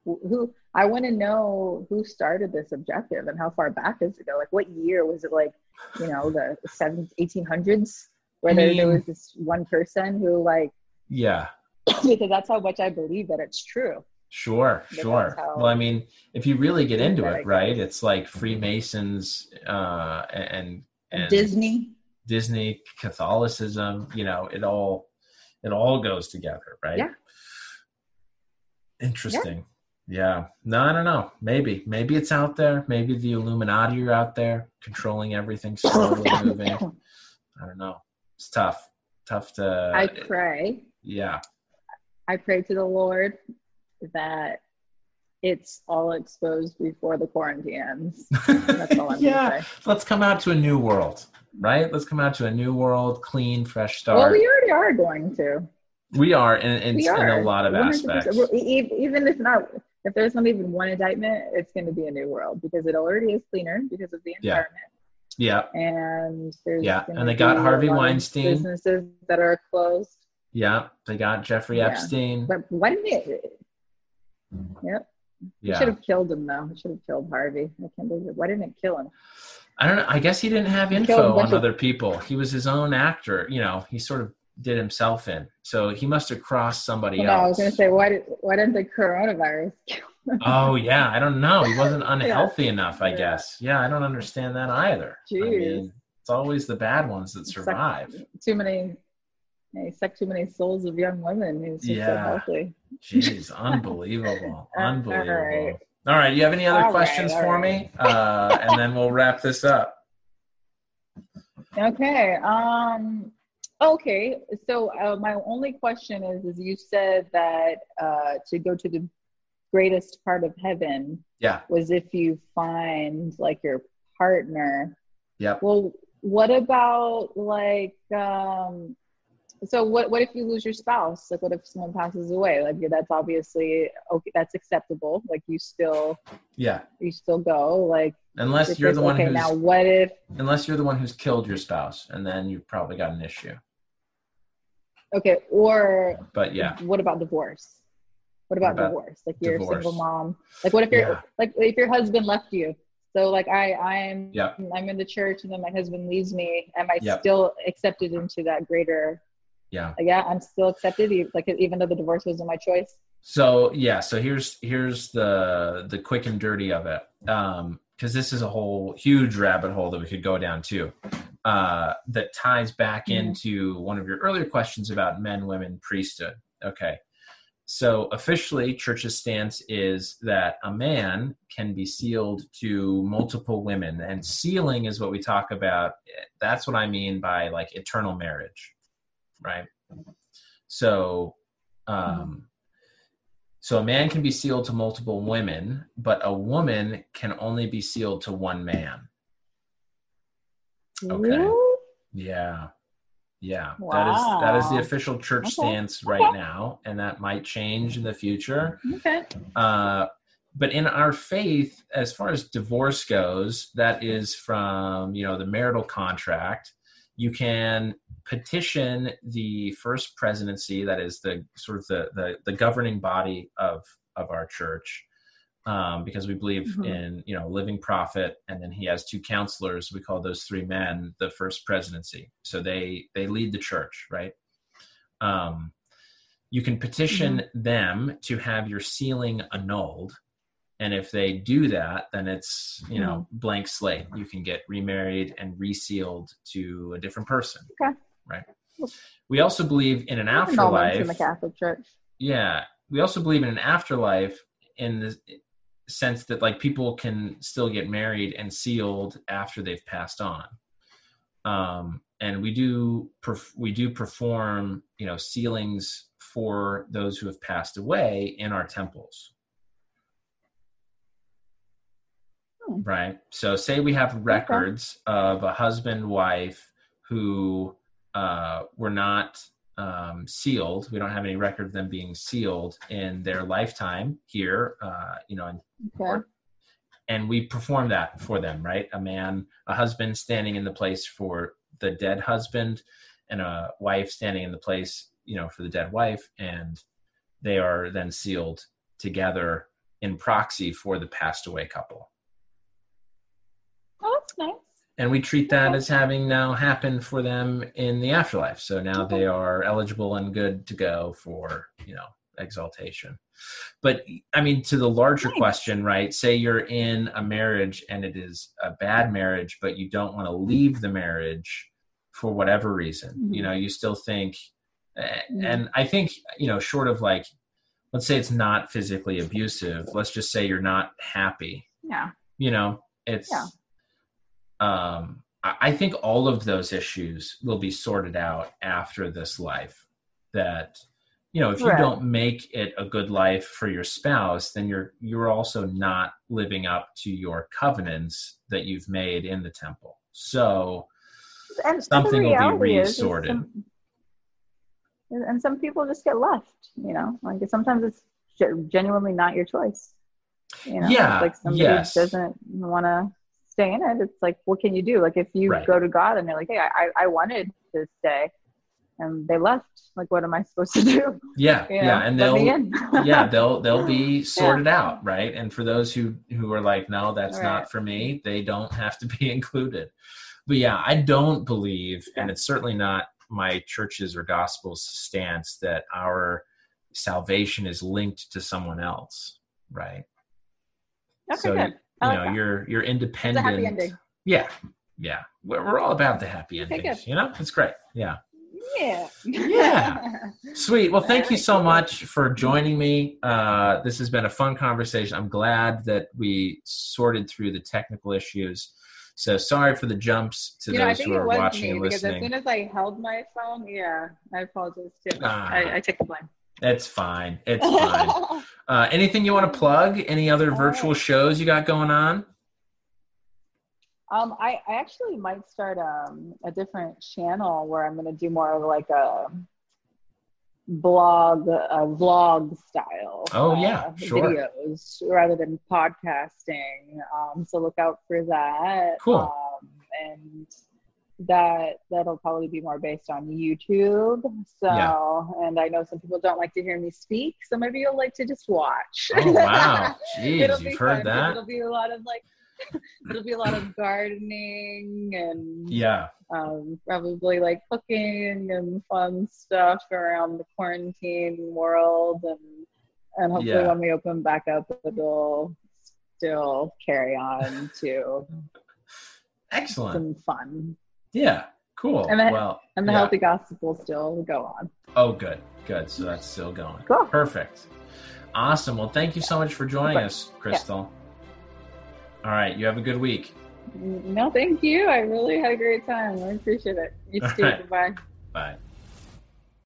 who I want to know who started this objective and how far back does it go? Like what year was it like, you know, the seven, 1800s where I there, there was this one person who like, Yeah. because that's how much I believe that it's true. Sure, But sure. Well, I mean, if you really get into it, it right? It's like Freemasons uh, and and Disney. Disney, Catholicism. You know, it all it all goes together, right? Yeah. Interesting. Yeah. No, I don't know. Maybe. Maybe it's out there. Maybe the Illuminati are out there controlling everything, slowly moving. I don't know. It's tough. Tough to. I pray. Yeah. I pray to the Lord that it's all exposed before the quarantine ends. That's all I'm yeah. say. Let's come out to a new world, right? Let's come out to a new world, clean, fresh start. Well, we already are going to. We are in, in, We in a lot of 100%. aspects. Even if not, if there's not even one indictment, it's going to be a new world because it already is cleaner because of the environment. Yeah. And there's Yeah, and they got Harvey Weinstein. businesses that are closed. Yeah. They got Jeffrey Yeah. Epstein. But why didn't it? Yep. We should have killed him though. Should have killed Harvey. I can't believe it. Why didn't it kill him? I don't know. I guess he didn't have info on other people. He was his own actor. You know, he sort of did himself in. So he must have crossed somebody no, I else. was going to say why did why didn't the coronavirus kill him? Oh yeah, I don't know. He wasn't unhealthy enough, I Yeah. guess. Yeah, I don't understand that either. I Jeez. mean, it's always the bad ones that survive. too many. He sucked too many souls of young women. Was just so Yeah. healthy. Jeez, unbelievable, unbelievable. All right. All right. you have any other All right, questions all for right. me? Uh, and then we'll wrap this up. Okay. Um. Okay. So uh, my only question is: is you said that uh, to go to the greatest part of heaven Yeah. was if you find like your partner. Yeah. Well, what about like? Um, so what? What if you lose your spouse? Like, what if someone passes away? Like, that's obviously okay. That's acceptable. Like, you still Yeah. you still go. Like, Unless you're the one okay. who's Now, what if? unless you're the one who's killed your spouse, and then you've probably got an issue. Okay, or But yeah. what about divorce? What about, about divorce? Like you're a single mom. Like what if you're Yeah. like if your husband left you? So like I I'm Yep. I'm in the church and then my husband leaves me. Am I Yep. still accepted into that greater? Yeah. Yeah, I'm still accepted. Like even though the divorce wasn't my choice. So yeah, so here's here's the the quick and dirty of it, um because this is a whole huge rabbit hole that we could go down to, uh, that ties back Mhm. into one of your earlier questions about men, women, priesthood. Okay, so officially, church's stance is that a man can be sealed to multiple women, and sealing is what we talk about. That's what I mean by like eternal marriage, right? So. Um, so a man can be sealed to multiple women, but a woman can only be sealed to one man. Okay. Really? Yeah. Yeah. That is that is the official church Okay. stance right now, and that might change in the future. Okay. Uh, but in our faith, as far as divorce goes, that is from you know the marital contract. You can petition the first presidency, that is the sort of the the, the governing body of of our church, um, because we believe Mhm. in you know living prophet, and then he has two counselors. We call those three men the first presidency. So they they lead the church, right? Um, you can petition them to have your sealing annulled and if they do that then it's you know blank slate. You can get remarried and resealed to a different person. Okay. right? We also believe in an afterlife in the Catholic Church. yeah. We also believe in an afterlife in the sense that like people can still get married and sealed after they've passed on. Um and we do perf- we do perform you know sealings for those who have passed away in our temples Hmm. Right? So say we have records of a husband wife who uh, were not um, sealed. We don't have any record of them being sealed in their lifetime here uh, you know and, Okay. and we perform that for them right? A man a husband standing in the place for the dead husband and a wife standing in the place you know for the dead wife and they are then sealed together in proxy for the passed away couple that's nice. and we treat that Okay. as having now happened for them in the afterlife so now Okay. they are eligible and good to go for you know exaltation but i mean to the larger question right say you're in a marriage and it is a bad marriage but you don't want to leave the marriage for whatever reason you Mhm. know you still think Mhm. and i think you know short of like let's say it's not physically abusive. Let's just say you're not happy. Yeah. You know, it's Yeah. Um I think all of those issues will be sorted out after this life. That you know, if you Right. don't make it a good life for your spouse, then you're you're also not living up to your covenants that you've made in the temple. So and Something will be reality is- is resorted. some- and some people just get left you know like sometimes it's genuinely not your choice you know Yeah, like somebody yes. doesn't want to stay in it it's like what can you do? Like if you Right. go to god and they're like hey I, I wanted to stay and they left like what am i supposed to do? Yeah, You know, yeah, and they'll yeah they'll they'll be sorted out right? And for those who who are like no that's not for me they don't have to be included. But yeah i don't believe and it's certainly not my church's or gospel's stance that our salvation is linked to someone else right? Okay so good like know that. you're you're independent yeah yeah we're, we're all about the happy Okay, endings good. you know it's great yeah yeah Yeah. Sweet. Well, thank you so much for joining me. Uh, this has been a fun conversation. I'm glad that we sorted through the technical issues. So sorry for the jumps to you know, I those think who it are was watching me and because as soon as I held my phone, yeah, I apologize too. Ah. I, I take the blame. It's fine. It's fine. Uh, anything you want to plug? Any other virtual shows you got going on? um, I, I actually might start um, a different channel where I'm going to do more of like a blog, a vlog style. Oh, yeah, uh, sure. Videos rather than podcasting. Um, so look out for that. Cool. Um, and that that'll probably be more based on YouTube. So, Yeah. and I know some people don't like to hear me speak, so maybe you'll like to just watch. Oh wow, jeez, you've heard fun that? It'll be a lot of like, it'll be a lot of gardening and Yeah, um, probably like cooking and fun stuff around the quarantine world, and and hopefully Yeah. when we open back up, it'll still carry on to excellent. some fun, Yeah, cool. And then- well, and the yeah. healthy gospel still go on. Oh, good, good. So that's still going. Cool. Perfect. Awesome. Well, thank you so much for joining us, Crystal. All right. You have a good week. Mm, no, thank you. I really had a great time. I appreciate it. You All too. right. Bye. Bye.